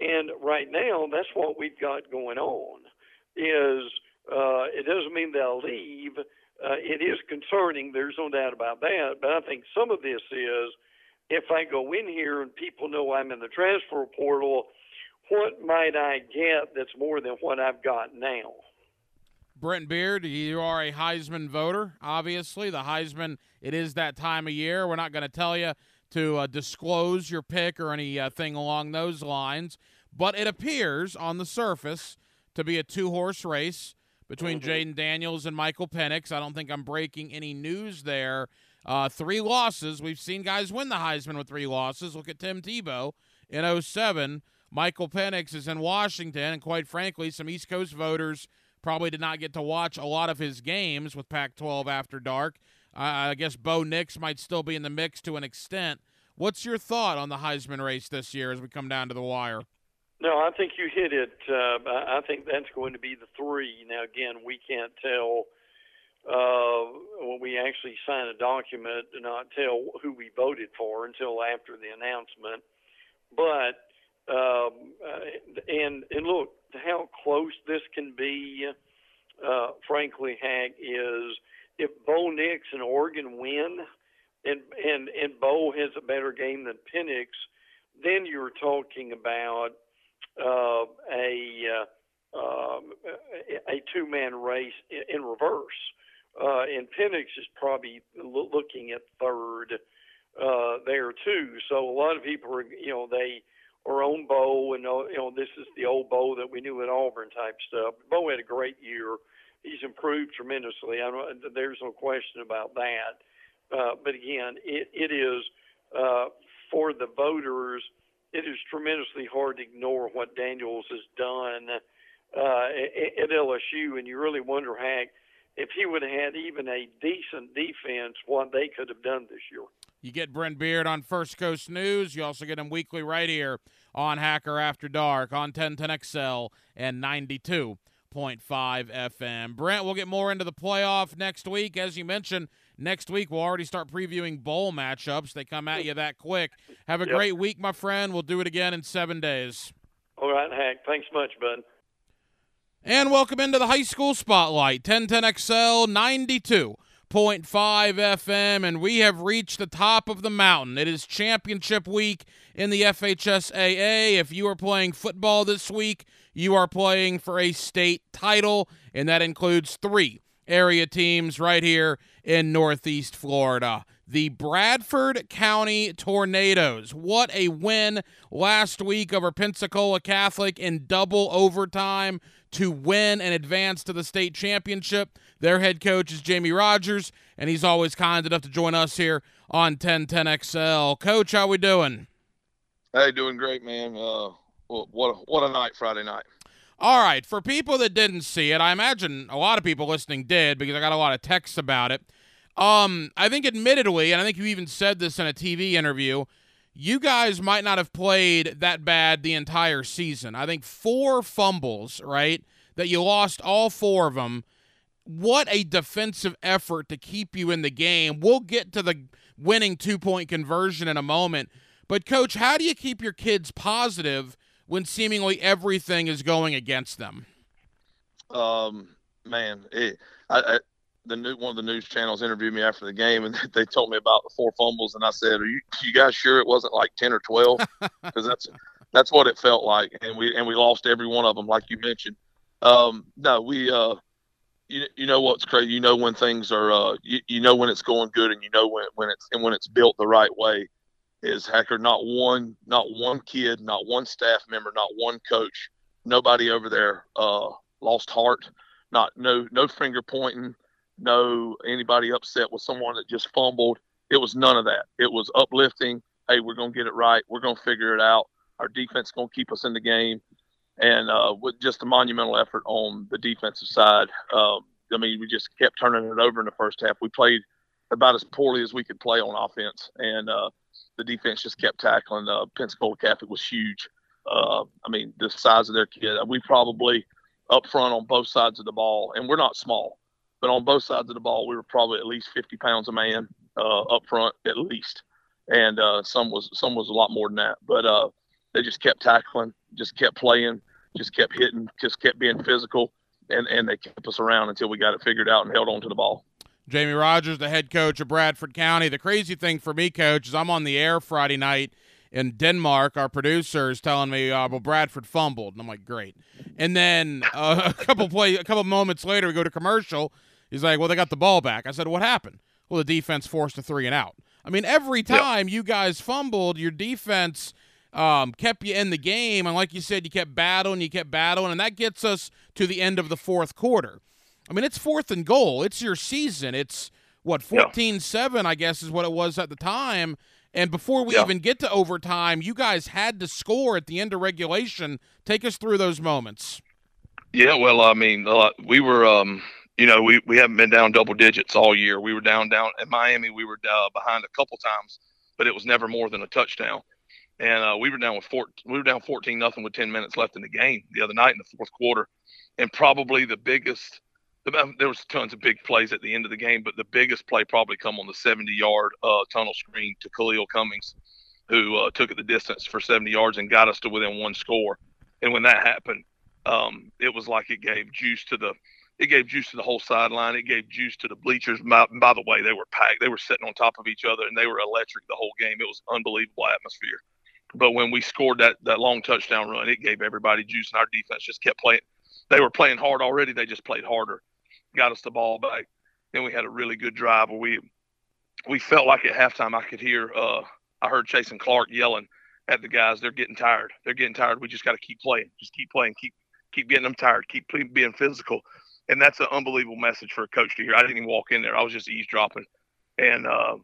And right now, that's what we've got going on. Is uh, it doesn't mean they'll leave. uh, it is concerning. There's no doubt about that. But I think some of this is if I go in here and people know I'm in the transfer portal, what might I get that's more than what I've got now? Brent Beard, you are a Heisman voter, obviously. The Heisman, it is that time of year. We're not going to tell you to uh, disclose your pick or anything uh, along those lines, but it appears on the surface to be a two horse race between mm-hmm. Jayden Daniels and Michael Penix. I don't think I'm breaking any news there. Uh, three losses. We've seen guys win the Heisman with three losses. Look at Tim Tebow in 07. Michael Penix is in Washington, and quite frankly, some East Coast voters Probably did not get to watch a lot of his games with Pac 12 after dark. Uh, I guess Bo Nix might still be in the mix to an extent. What's your thought on the Heisman race this year as we come down to the wire? No, I think you hit it. Uh, I think that's going to be the three. Now, again, we can't tell uh, when we actually sign a document to not tell who we voted for until after the announcement. But um, uh, and and look, how close this can be, uh, frankly, Hack, is if Bo Nix and Oregon win, and and and Bo has a better game than Penix, then you're talking about uh, a uh, um, a two man race in, reverse. Uh, and Penix is probably looking at third uh, there too. So a lot of people are, you know, they or own Bo, and uh, you know this is the old Bo that we knew at Auburn type stuff. Bo had a great year. He's improved tremendously. I don't, there's no question about that. Uh, but again, it, it is uh, for the voters. It is tremendously hard to ignore what Daniels has done uh, at, at LSU, and you really wonder, Hack, if he would have had even a decent defense, what they could have done this year. You get Brent Beard on First Coast News. You also get him weekly right here on Hacker After Dark on 1010XL and 92.5 FM. Brent, we'll get more into the playoff next week. As you mentioned, next week we'll already start previewing bowl matchups. They come at you that quick. Have a yep. great week, my friend. We'll do it again in seven days. All right, Hack. Thanks much, bud. And welcome into the high school spotlight 1010XL 92. 106.5 FM, and we have reached the top of the mountain. It is championship week in the FHSAA. If you are playing football this week, you are playing for a state title, and that includes three area teams right here in Northeast Florida. The Bradford County Tornadoes. What a win last week over Pensacola Catholic in double overtime to win and advance to the state championship. Their head coach is Jamie Rogers, and he's always kind enough to join us here on 1010XL. Coach, how we doing? Hey, doing great, man. Uh, what a, what a night Friday night. All right, for people that didn't see it, I imagine a lot of people listening did because I got a lot of texts about it. Um, I think admittedly, and I think you even said this in a TV interview, you guys might not have played that bad the entire season. I think four fumbles, right? That you lost all four of them. What a defensive effort to keep you in the game. We'll get to the winning two point conversion in a moment. But, coach, how do you keep your kids positive when seemingly everything is going against them? Um, man, it, I, I, the new one of the news channels interviewed me after the game, and they told me about the four fumbles, and I said, "Are you, you guys sure it wasn't like ten or 12? Because that's that's what it felt like, and we and we lost every one of them, like you mentioned. Um, no, we uh, you you know what's crazy? You know when things are uh, you, you know when it's going good, and you know when when it's and when it's built the right way. Is Hacker not one not one kid, not one staff member, not one coach, nobody over there uh, lost heart, not no no finger pointing no anybody upset with someone that just fumbled. It was none of that. It was uplifting. Hey, we're to get it right. We're to figure it out. Our defense to keep us in the game. And uh, with just a monumental effort on the defensive side, um, I mean, we just kept turning it over in the first half. We played about as poorly as we could play on offense, and uh, the defense just kept tackling. Uh, Pensacola Catholic was huge. Uh, I mean, the size of their kid. We probably up front on both sides of the ball, and we're not small but on both sides of the ball, we were probably at least 50 pounds a man uh, up front, at least, and uh, some was some was a lot more than that. But uh, they just kept tackling, just kept playing, just kept hitting, just kept being physical, and and they kept us around until we got it figured out and held on to the ball. Jamie Rogers, the head coach of Bradford County. The crazy thing for me, coach, is I'm on the air Friday night in Denmark. Our producer is telling me, uh, "Well, Bradford fumbled," and I'm like, "Great." And then uh, a couple play, a couple moments later, we go to commercial. He's like, "Well, they got the ball back." I said, "What happened?" Well, the defense forced a three and out. I mean, every time yep. you guys fumbled, your defense um, kept you in the game, and like you said, you kept battling, you kept battling, and that gets us to the end of the fourth quarter. I mean, it's fourth and goal. It's your season. It's what 14-7, I guess, is what it was at the time. And before we yeah. even get to overtime, you guys had to score at the end of regulation. Take us through those moments. Yeah, well, I mean, we were, um, you know, we, we haven't been down double digits all year. We were down, down in Miami. We were uh, behind a couple times, but it was never more than a touchdown. And uh, we were down with four, we were down 14 nothing with 10 minutes left in the game the other night in the fourth quarter. And probably the biggest there was tons of big plays at the end of the game, but the biggest play probably come on the 70 yard uh, tunnel screen to Khalil Cummings, who uh, took it the distance for 70 yards and got us to within one score. And when that happened, um, it was like it gave juice to the it gave juice to the whole sideline. It gave juice to the bleachers. By, by the way, they were packed. They were sitting on top of each other and they were electric the whole game. It was unbelievable atmosphere. But when we scored that that long touchdown run, it gave everybody juice, and our defense just kept playing. They were playing hard already. They just played harder got us the ball back. Then we had a really good drive where we we felt like at halftime I could hear uh, I heard Jason Clark yelling at the guys. They're getting tired. They're getting tired. We just got to keep playing. Just keep playing. Keep keep getting them tired. Keep being physical. And that's an unbelievable message for a coach to hear. I didn't even walk in there. I was just eavesdropping, and uh,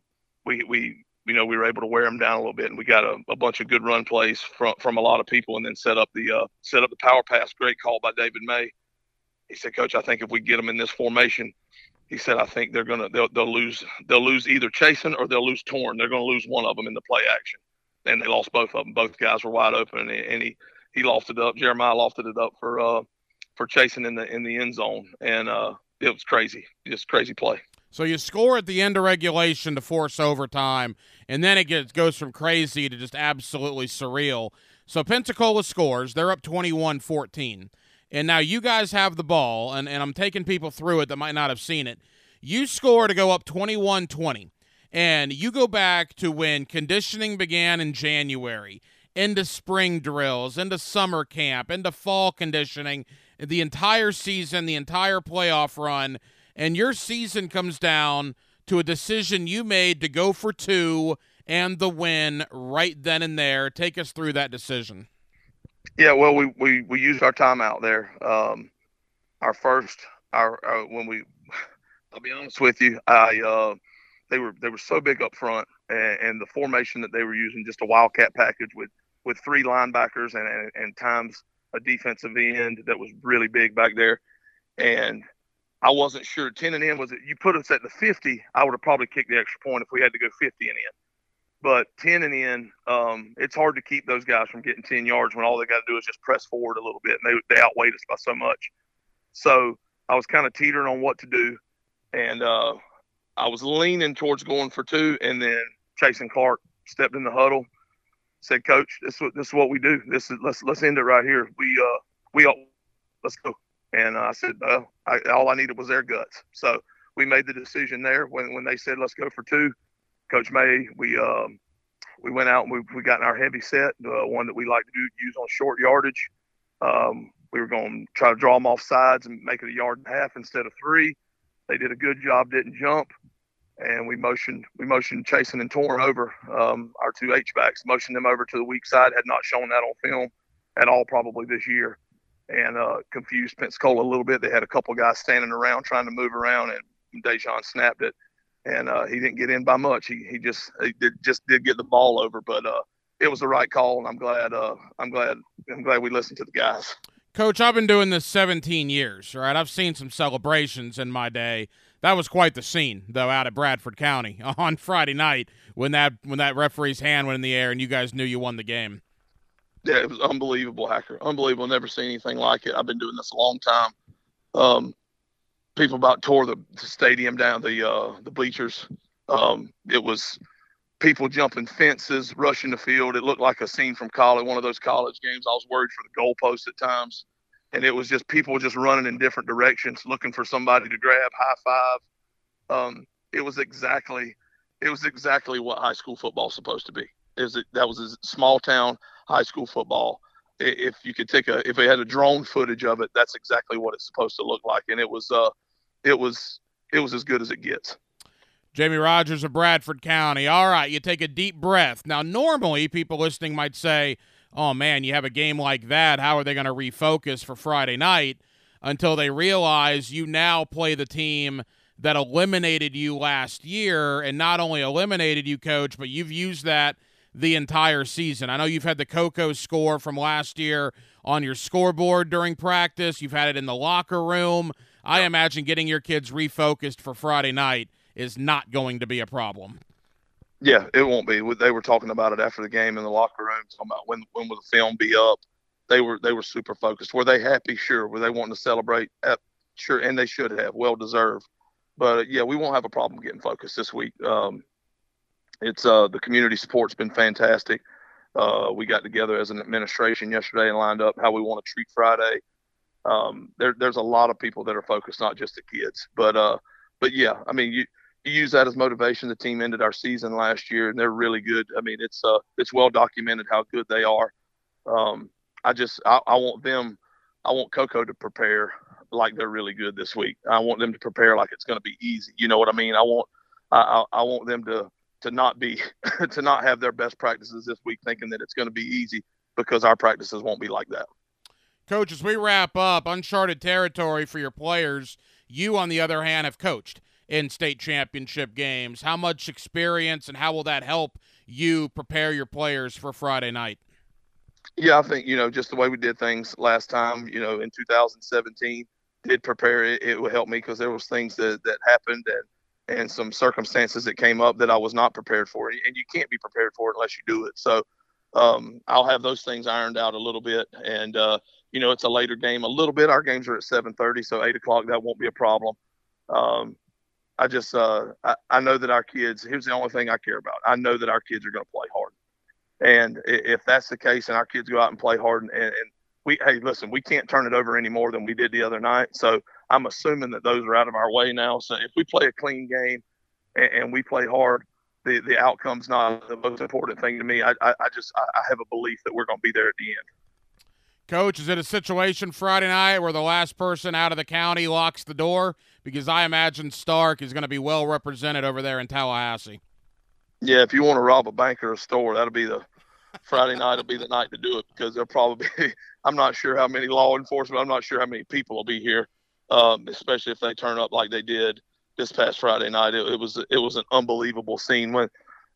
we we you know we were able to wear them down a little bit, and we got a, a bunch of good run plays from from a lot of people, and then set up the uh, set up the power pass. Great call by David May he said, Coach, I think if we get them in this formation, he said, I think they're gonna they'll, they'll lose they'll lose either chasing or they'll lose torn. They're gonna lose one of them in the play action, and they lost both of them. Both guys were wide open, and, and he he lofted up. Jeremiah lofted it up for uh for chasing in the in the end zone, and uh it was crazy, just crazy play. So you score at the end of regulation to force overtime, and then it gets, goes from crazy to just absolutely surreal. So Pensacola scores. They're up 21 14. And now you guys have the ball, and, and I'm taking people through it that might not have seen it. You score to go up 21 20. And you go back to when conditioning began in January, into spring drills, into summer camp, into fall conditioning, the entire season, the entire playoff run. And your season comes down to a decision you made to go for two and the win right then and there. Take us through that decision. Yeah, well, we we we used our time out there. Um, our first, our, our, when we, I'll be honest with you, I uh, they were they were so big up front, and, and, the formation that they were using, just a wildcat package with with three linebackers and, and and times a defensive end that was really big back there, and I wasn't sure. Ten and in was it? You put us at the fifty, I would have probably kicked the extra point if we had to go fifty and in. But 10 and in, um, it's hard to keep those guys from getting 10 yards when all they got to do is just press forward a little bit. And they, they outweighed us by so much. So I was kind of teetering on what to do. And uh, I was leaning towards going for two. And then Jason Clark stepped in the huddle, said, Coach, this, this is what we do. This is let's let's end it right here. We uh we all let's go. And I said, well, I, all I needed was their guts. So we made the decision there when when they said let's go for two. Coach May, we um, we went out and we, we got in our heavy set, the one that we like to do, use on short yardage. Um, we were going to try to draw them off sides and make it a yard and a half instead of three. They did a good job, didn't jump, and we motioned we motioned chasing and torn over um, our two H backs, motioned them over to the weak side. Had not shown that on film at all probably this year, and uh, confused Pensacola a little bit. They had a couple guys standing around trying to move around, and Dejon snapped it and uh, he didn't get in by much. He he just he did, just did get the ball over, but uh, it was the right call, and I'm glad uh, I'm glad I'm glad we listened to the guys. Coach, I've been doing this 17 years, right? I've seen some celebrations in my day. That was quite the scene, though, out at Bradford County on Friday night when that when that referee's hand went in the air and you guys knew you won the game. Yeah, it was unbelievable, Hacker. Unbelievable. Never seen anything like it. I've been doing this a long time. Um, people about tore the, stadium down, the uh, the bleachers. Um, it was people jumping fences, rushing the field. It looked like a scene from college, one of those college games. I was worried for the goalpost at times, and it was just people just running in different directions, looking for somebody to grab, high five. um, it was exactly it was exactly what high school football is supposed to be. Is it that was a small town high school football. If you could take a if we had a drone footage of it, that's exactly what it's supposed to look like, and it was uh, it was it was as good as it gets. Jamie Rogers of Bradford County. All right, you take a deep breath. Now, normally people listening might say, "Oh man, you have a game like that. How are they going to refocus for Friday night?" Until they realize you now play the team that eliminated you last year, and not only eliminated you, coach, but you've used that the entire season. I know you've had the Cocoa score from last year on your scoreboard during practice. You've had it in the locker room. I imagine getting your kids refocused for Friday night is not going to be a problem. Yeah, it won't be. They were talking about it after the game in the locker room, talking about when when will the film be up. They were they were super focused. Were they happy? Sure. Were they wanting to celebrate? Sure, and they should have. Well deserved. But yeah, we won't have a problem getting focused this week. Um, it's uh, the community support's been fantastic. Uh, we got together as an administration yesterday and lined up how we want to treat Friday. Um, there, there's a lot of people that are focused, not just the kids, but uh, but yeah, I mean, you you use that as motivation. The team ended our season last year, and they're really good. I mean, it's uh, it's well documented how good they are. Um, I just I, I want them, I want Cocoa to prepare like they're really good this week. I want them to prepare like it's going to be easy. You know what I mean? I want I, I, I want them to to not be to not have their best practices this week thinking that it's going to be easy because our practices won't be like that. Coach, as we wrap up, uncharted territory for your players. You, on the other hand, have coached in state championship games. How much experience and how will that help you prepare your players for Friday night? Yeah, I think, you know, just the way we did things last time, you know, in 2017 did prepare it. It would help me because there was things that, that happened and, and some circumstances that came up that I was not prepared for. And you can't be prepared for it unless you do it. So um, I'll have those things ironed out a little bit. And, uh, you know, it's a later game a little bit. Our games are at 7:30, so eight o'clock that won't be a problem. Um, I just uh, I, I, know that our kids. Here's the only thing I care about. I know that our kids are going to play hard, and if that's the case, and our kids go out and play hard, and, and we hey listen, we can't turn it over any more than we did the other night. So I'm assuming that those are out of our way now. So if we play a clean game and, and we play hard, the the outcome's not the most important thing to me. I I, I just I, I have a belief that we're going to be there at the end. Coach, is it a situation Friday night where the last person out of the county locks the door? Because I imagine Starke is going to be well represented over there in Tallahassee. Yeah, if you want to rob a bank or a store, that'll be the Friday night. will be the night to do it because there'll probably be. I'm not sure how many law enforcement. I'm not sure how many people will be here, um, especially if they turn up like they did this past Friday night. It, it was it was an unbelievable scene when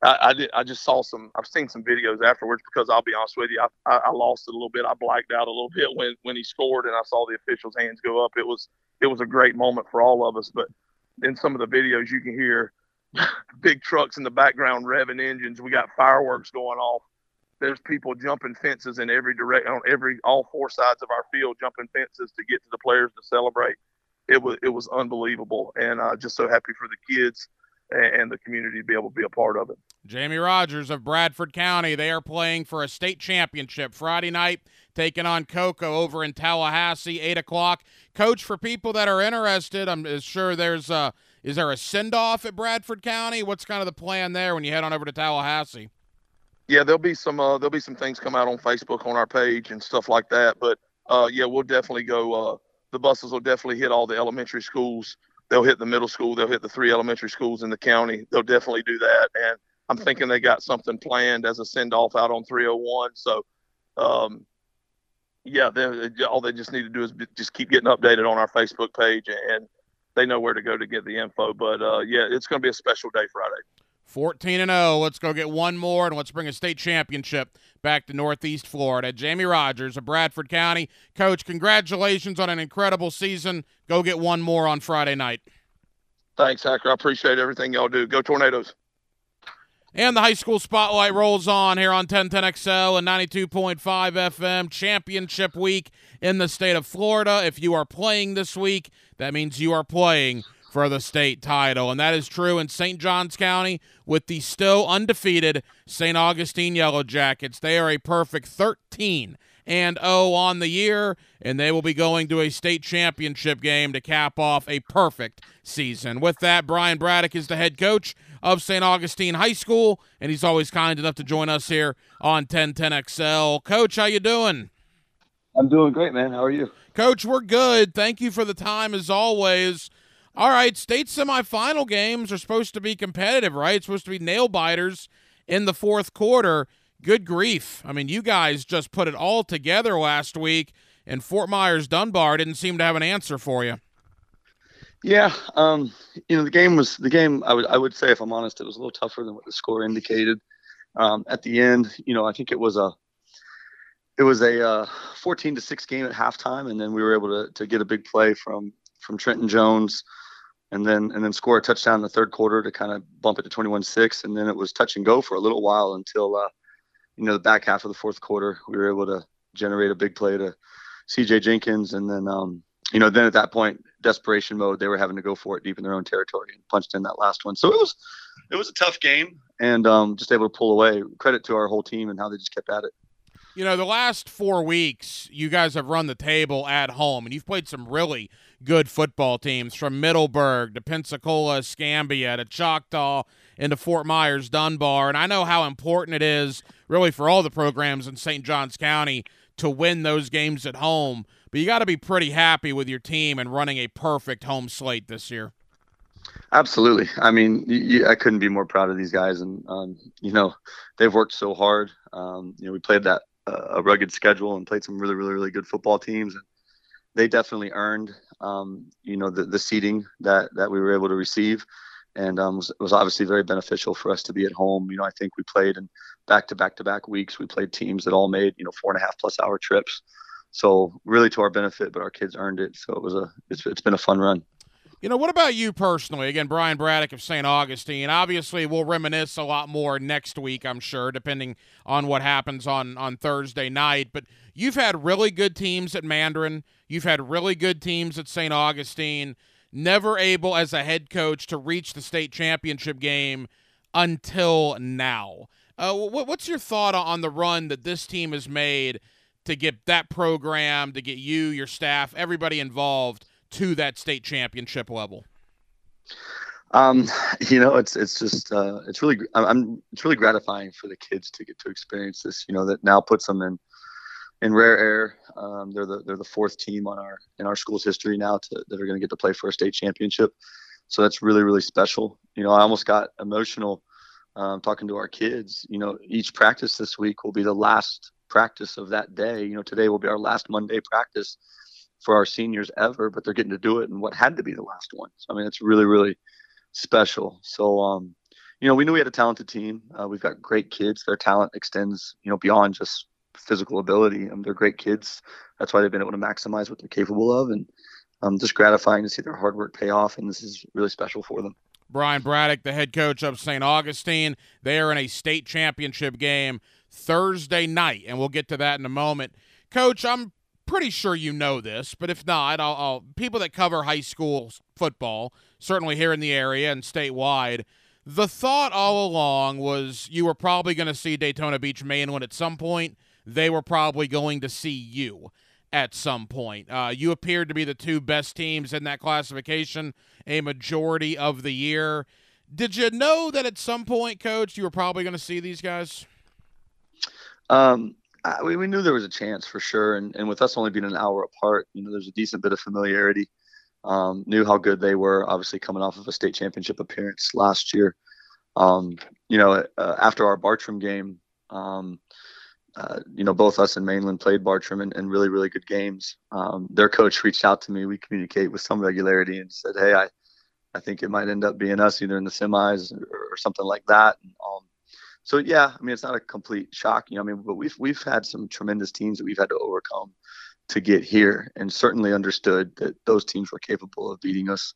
I, I, did. I just saw some. I've seen some videos afterwards because I'll be honest with you, I, I, I, lost it a little bit. I blacked out a little bit when when he scored, and I saw the officials' hands go up. It was it was a great moment for all of us. But in some of the videos, you can hear big trucks in the background revving engines. We got fireworks going off. There's people jumping fences in every direction on every all four sides of our field, jumping fences to get to the players to celebrate. It was it was unbelievable, and uh, just so happy for the kids and the community to be able to be a part of it. Jamie Rogers of Bradford County. They are playing for a state championship Friday night, taking on Cocoa over in Tallahassee, eight o'clock. Coach, for people that are interested, I'm sure there's a, is there a send off at Bradford County? What's kind of the plan there when you head on over to Tallahassee? Yeah, there'll be some uh, there'll be some things come out on Facebook on our page and stuff like that. But uh, yeah, we'll definitely go. Uh, the buses will definitely hit all the elementary schools they'll hit the middle school, they'll hit the three elementary schools in the county. They'll definitely do that. And I'm thinking they got something planned as a send off out on 301. So, um, yeah, they, all they just need to do is just keep getting updated on our Facebook page, and they know where to go to get the info. But uh, yeah, it's going to be a special day Friday. 14 and 0. Let's go get one more and let's bring a state championship back to Northeast Florida. Jamie Rogers of Bradford County. Coach, congratulations on an incredible season. Go get one more on Friday night. Thanks, Hacker. I appreciate everything y'all do. Go Tornadoes. And the high school spotlight rolls on here on 1010XL and 92.5 FM. Championship week in the state of Florida. If you are playing this week, that means you are playing for the state title. And that is true in St. Johns County with the still undefeated St. Augustine Yellow Jackets. They are a perfect 13 and 0 on the year, and they will be going to a state championship game to cap off a perfect season. With that, Brian Braddock is the head coach of St. Augustine High School, and he's always kind enough to join us here on 1010XL. Coach, how you doing? I'm doing great, man. How are you? Coach, we're good. Thank you for the time as always. All right, state semifinal games are supposed to be competitive, right? It's supposed to be nail biters in the fourth quarter. Good grief. I mean, you guys just put it all together last week, and Fort Myers Dunbar didn't seem to have an answer for you. Yeah, um, you know the game was the game. I would I would say, if I'm honest, it was a little tougher than what the score indicated. Um, at the end, you know, I think it was a it was a uh, 14 to six game at halftime, and then we were able to to get a big play from from Trenton Jones and then and then score a touchdown in the third quarter to kind of bump it to 21-6 and then it was touch and go for a little while until uh, you know the back half of the fourth quarter we were able to generate a big play to CJ Jenkins and then um, you know then at that point desperation mode they were having to go for it deep in their own territory and punched in that last one. So it was it was a tough game and um, just able to pull away. Credit to our whole team and how they just kept at it. You know, the last four weeks, you guys have run the table at home, and you've played some really good football teams from Middleburg to Pensacola, Escambia to Choctaw into Fort Myers, Dunbar. And I know how important it is, really, for all the programs in St. Johns County to win those games at home. But you got to be pretty happy with your team and running a perfect home slate this year. Absolutely. I mean, you, I couldn't be more proud of these guys, and um, you know, they've worked so hard. Um, you know, we played that a rugged schedule and played some really, really, really good football teams. And they definitely earned, um, you know, the, the seating that, that we were able to receive. And um, was, was obviously very beneficial for us to be at home. You know, I think we played in back to back to back weeks. We played teams that all made, you know, four and a half plus hour trips. So really to our benefit, but our kids earned it. So it was a, it's, it's been a fun run. You know, what about you personally? Again, Brian Braddock of St. Augustine. Obviously, we'll reminisce a lot more next week, I'm sure, depending on what happens on, on Thursday night. But you've had really good teams at Mandarin. You've had really good teams at St. Augustine. Never able, as a head coach, to reach the state championship game until now. Uh, what's your thought on the run that this team has made to get that program, to get you, your staff, everybody involved – to that state championship level? Um, you know, it's it's just uh, it's really I'm it's really gratifying for the kids to get to experience this. You know, that now puts them in in rare air. Um, they're the they're the fourth team on our in our school's history now to, that are going to get to play for a state championship. So that's really really special. You know, I almost got emotional um, talking to our kids. You know, each practice this week will be the last practice of that day. You know, today will be our last Monday practice for our seniors ever, but they're getting to do it in what had to be the last one. So, I mean, it's really, really special. So, um, you know, we knew we had a talented team. Uh, we've got great kids. Their talent extends, you know, beyond just physical ability. They're great kids. That's why they've been able to maximize what they're capable of, and um, just gratifying to see their hard work pay off. And this is really special for them. Brian Braddock, the head coach of St. Augustine, they are in a state championship game Thursday night, and we'll get to that in a moment. Coach, I'm pretty sure you know this, but if not, I'll, I'll, people that cover high school football, certainly here in the area and statewide, the thought all along was you were probably going to see Daytona Beach Mainland at some point. They were probably going to see you at some point. Uh, you appeared to be the two best teams in that classification a majority of the year. Did you know that at some point, Coach, you were probably going to see these guys? Um, we, we knew there was a chance for sure, and, and with us only being an hour apart, you know, there's a decent bit of familiarity. Um, knew how good they were, obviously coming off of a state championship appearance last year. Um, you know, uh, after our Bartram game, um, uh, you know, both us and Mainland played Bartram in really, really good games. Um, their coach reached out to me. We communicate with some regularity and said, "Hey, I, I think it might end up being us either in the semis or, or something like that." And, um, so yeah, I mean it's not a complete shock, you know. I mean, but we've we've had some tremendous teams that we've had to overcome to get here, and certainly understood that those teams were capable of beating us.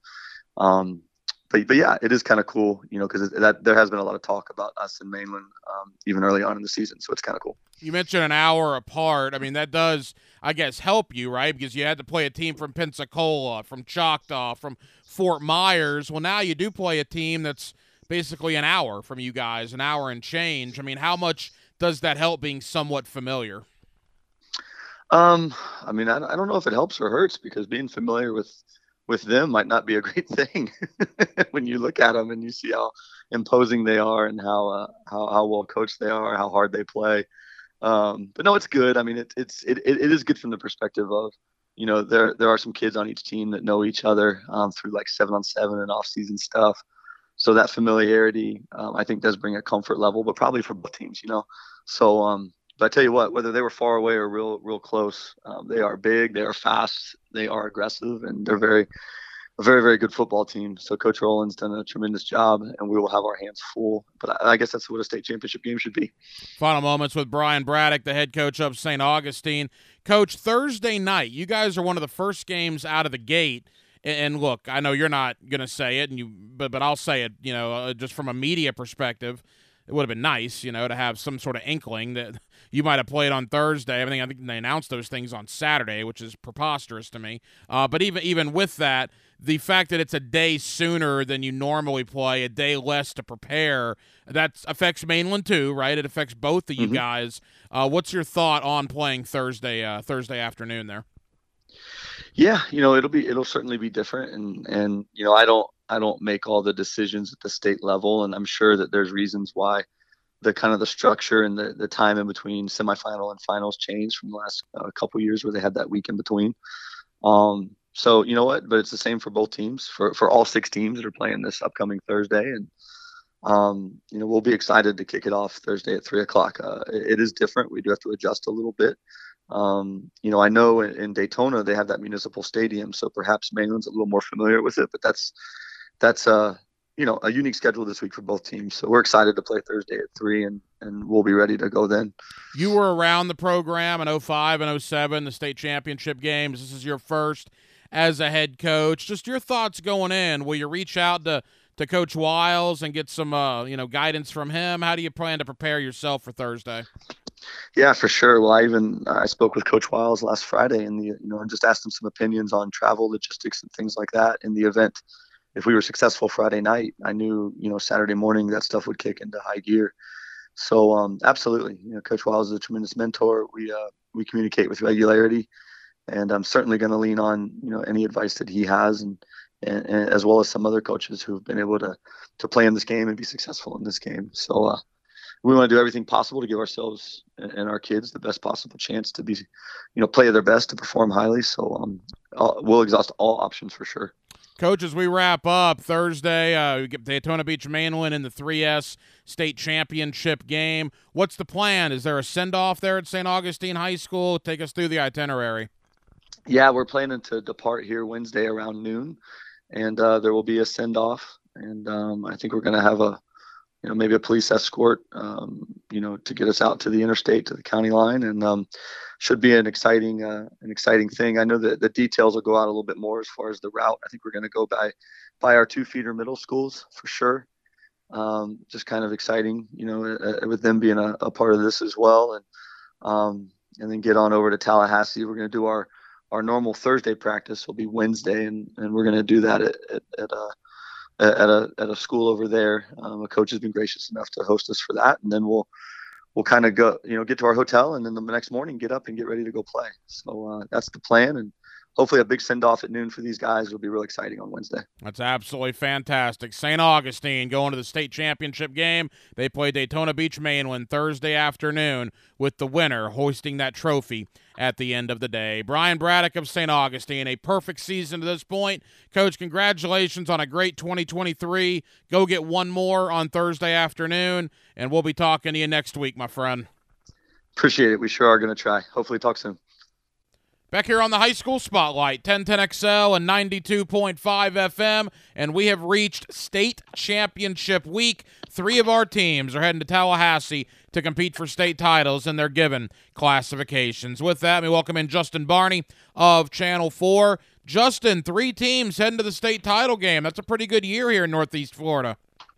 Um, but but yeah, it is kind of cool, you know, because that there has been a lot of talk about us in Mainland um, even early on in the season, so it's kind of cool. You mentioned an hour apart. I mean, that does, I guess, help you, right? Because you had to play a team from Pensacola, from Choctaw, from Fort Myers. Well, now you do play a team that's basically an hour from you guys, an hour and change. I mean, how much does that help being somewhat familiar? Um, I mean, I, I don't know if it helps or hurts because being familiar with with them might not be a great thing when you look at them and you see how imposing they are and how uh, how how well coached they are, how hard they play. Um, but no, it's good. I mean, it, it's it, it is good from the perspective of you know there there are some kids on each team that know each other um, through like seven on seven and off season stuff. So that familiarity, um, I think, does bring a comfort level, but probably for both teams, you know. So, um, but I tell you what, whether they were far away or real, real close, um, they are big, they are fast, they are aggressive, and they're very, a very, very good football team. So Coach Rowland's done a tremendous job, and we will have our hands full. But I, I guess that's what a state championship game should be. Final moments with Brian Braddock, the head coach of St. Augustine. Coach, Thursday night, you guys are one of the first games out of the gate and look, I know you're not going to say it, and you, but but I'll say it. You know, uh, just from a media perspective, it would have been nice, you know, to have some sort of inkling that you might have played on Thursday. I think I think they announced those things on Saturday, which is preposterous to me. Uh, but even even with that, the fact that it's a day sooner than you normally play, a day less to prepare, that affects Mainland too, right? It affects both of you mm-hmm. guys. Uh, what's your thought on playing Thursday uh, Thursday afternoon there? Yeah, you know, it'll be it'll certainly be different, and and you know, I don't I don't make all the decisions at the state level, and I'm sure that there's reasons why the kind of the structure and the, the time in between semifinal and finals changed from the last uh, couple years where they had that week in between. Um, so you know what? But it's the same for both teams, for for all six teams that are playing this upcoming Thursday, and um, you know we'll be excited to kick it off Thursday at three o'clock. Uh, it, it is different. We do have to adjust a little bit. Um, you know, I know in, in, Daytona they have that municipal stadium, so perhaps Mainland's a little more familiar with it. But that's that's uh you know a unique schedule this week for both teams. So we're excited to play Thursday at three, and and we'll be ready to go then. You were around the program in 05 and 07, the state championship games. This is your first as a head coach. Just your thoughts going in. Will you reach out to to Coach Wiles and get some uh, you know guidance from him? How do you plan to prepare yourself for Thursday? Yeah, for sure. Well, I even I spoke with Coach Wiles last Friday, and the you know, just asked him some opinions on travel logistics and things like that in the event. If we were successful Friday night, I knew you know Saturday morning that stuff would kick into high gear. So um, absolutely, you know, Coach Wiles is a tremendous mentor. We uh, we communicate with regularity, and I'm certainly going to lean on you know any advice that he has, and, and, and, as well as some other coaches who've been able to to play in this game and be successful in this game. So uh, we want to do everything possible to give ourselves and our kids the best possible chance to be, you know, play their best to perform highly. So um, we'll exhaust all options for sure. Coach, as we wrap up Thursday, uh, we get Daytona Beach Mainland in the 3S state championship game. What's the plan? Is there a send off there at St. Augustine High School? Take us through the itinerary. Yeah, we're planning to depart here Wednesday around noon, and uh, there will be a send off. And um, I think we're going to have a you know, maybe a police escort, um, you know, to get us out to the interstate to the county line, and um, should be an exciting, uh, an exciting thing. I know that the details will go out a little bit more as far as the route. I think we're going to go by, by our two feeder middle schools for sure. Um, just kind of exciting, you know, uh, with them being a, a, part of this as well, and um, and then get on over to Tallahassee. We're going to do our our normal Thursday practice will be Wednesday, and, and we're going to do that at, at, at uh, at a at a school over there. Um, a coach has been gracious enough to host us for that, and then we'll we'll kind of go, you know, get to our hotel, and then the next morning get up and get ready to go play. So uh, that's the plan, and hopefully a big send off at noon for these guys will be real exciting on Wednesday. That's absolutely fantastic. St. Augustine going to the state championship game. They play Daytona Beach Mainland Thursday afternoon with the winner hoisting that trophy at the end of the day. Brian Braddock of St. Augustine, a perfect season to this point. Coach, congratulations on a great 2023. Go get one more on Thursday afternoon, and we'll be talking to you next week, my friend. Appreciate it. We sure are going to try. Hopefully, talk soon. Back here on the High School Spotlight, 1010XL and 92.5 FM, and we have reached state championship week. Three of our teams are heading to Tallahassee to compete for state titles in their given classifications. With that, we welcome in Justin Barney of Channel 4. Justin, three teams heading to the state title game. That's a pretty good year here in Northeast Florida.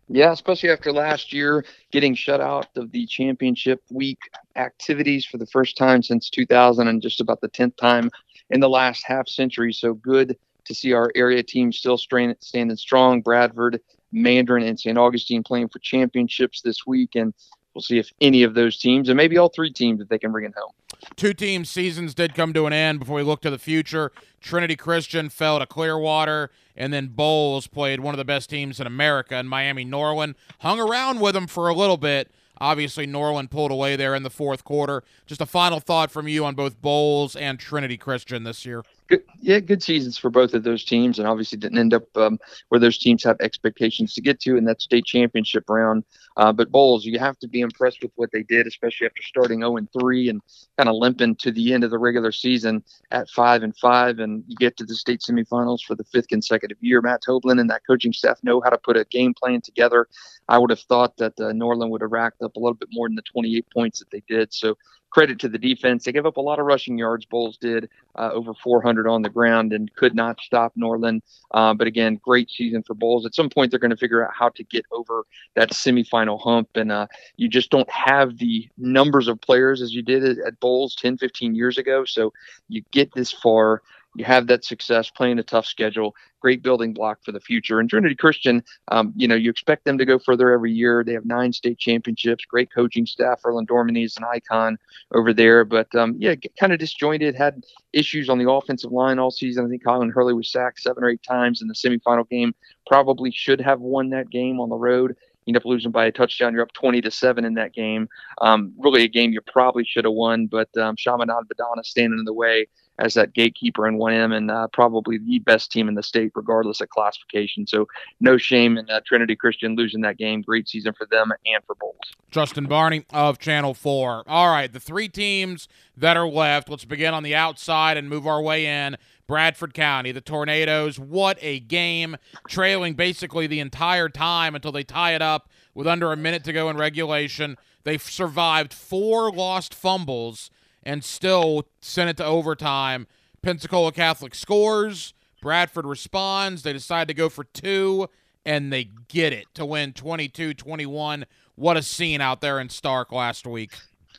Yeah, especially after last year getting shut out of the championship week activities for the first time since 2000 and just about the 10th time in the last half century. So good to see our area team still standing strong. Bradford, Mandarin, and St. Augustine playing for championships this week. And we'll see if any of those teams, and maybe all three teams, if they can bring it home. two team seasons did come to an end before we look to the future. Trinity Christian fell to Clearwater, and then Bolles played one of the best teams in America in Miami Norland. Hung around with them for a little bit. Obviously, Norland pulled away there in the fourth quarter. Just a final thought from you on both Bolles and Trinity Christian this year good, yeah, good seasons for both of those teams, and obviously didn't end up um, where those teams have expectations to get to in that state championship round. Uh, but Bolles, you have to be impressed with what they did, especially after starting 0 and 3 and kind of limping to the end of the regular season at 5 and 5, and you get to the state semifinals for the fifth consecutive year. Matt Toblin and that coaching staff know how to put a game plan together. I would have thought that uh, Norland would have racked up a little bit more than the 28 points that they did. So credit to the defense. They gave up a lot of rushing yards. Bolles did uh, over 400 on the ground and could not stop Norland. Uh, but again, great season for Bolles. At some point, they're going to figure out how to get over that semifinal hump. And uh, you just don't have the numbers of players as you did at, at Bolles 10, 15 years ago. So you get this far you have that success playing a tough schedule, great building block for the future. And Trinity Christian, um, you know, you expect them to go further every year. They have nine state championships, great coaching staff. Verlon Dorminey is an icon over there, but um, yeah, kind of disjointed. Had issues on the offensive line all season. I think Colin Hurley was sacked seven or eight times in the semifinal game. Probably should have won that game on the road you end up losing by a touchdown. You're up 20 to seven in that game. Um, really, a game you probably should have won, but um, Chaminade-Madonna standing in the way as that gatekeeper in 1M and uh, probably the best team in the state, regardless of classification. So no shame in uh, Trinity Christian losing that game. Great season for them and for Bolles. Justin Barney of Channel 4. All right, the three teams that are left. Let's begin on the outside and move our way in. Bradford County, the Tornadoes. What a game, trailing basically the entire time until they tie it up with under a minute to go in regulation. They've survived four lost fumbles and still sent it to overtime. Pensacola Catholic scores. Bradford responds. They decide to go for two, and they get it to win 22 21. What a scene out there in Starke last week.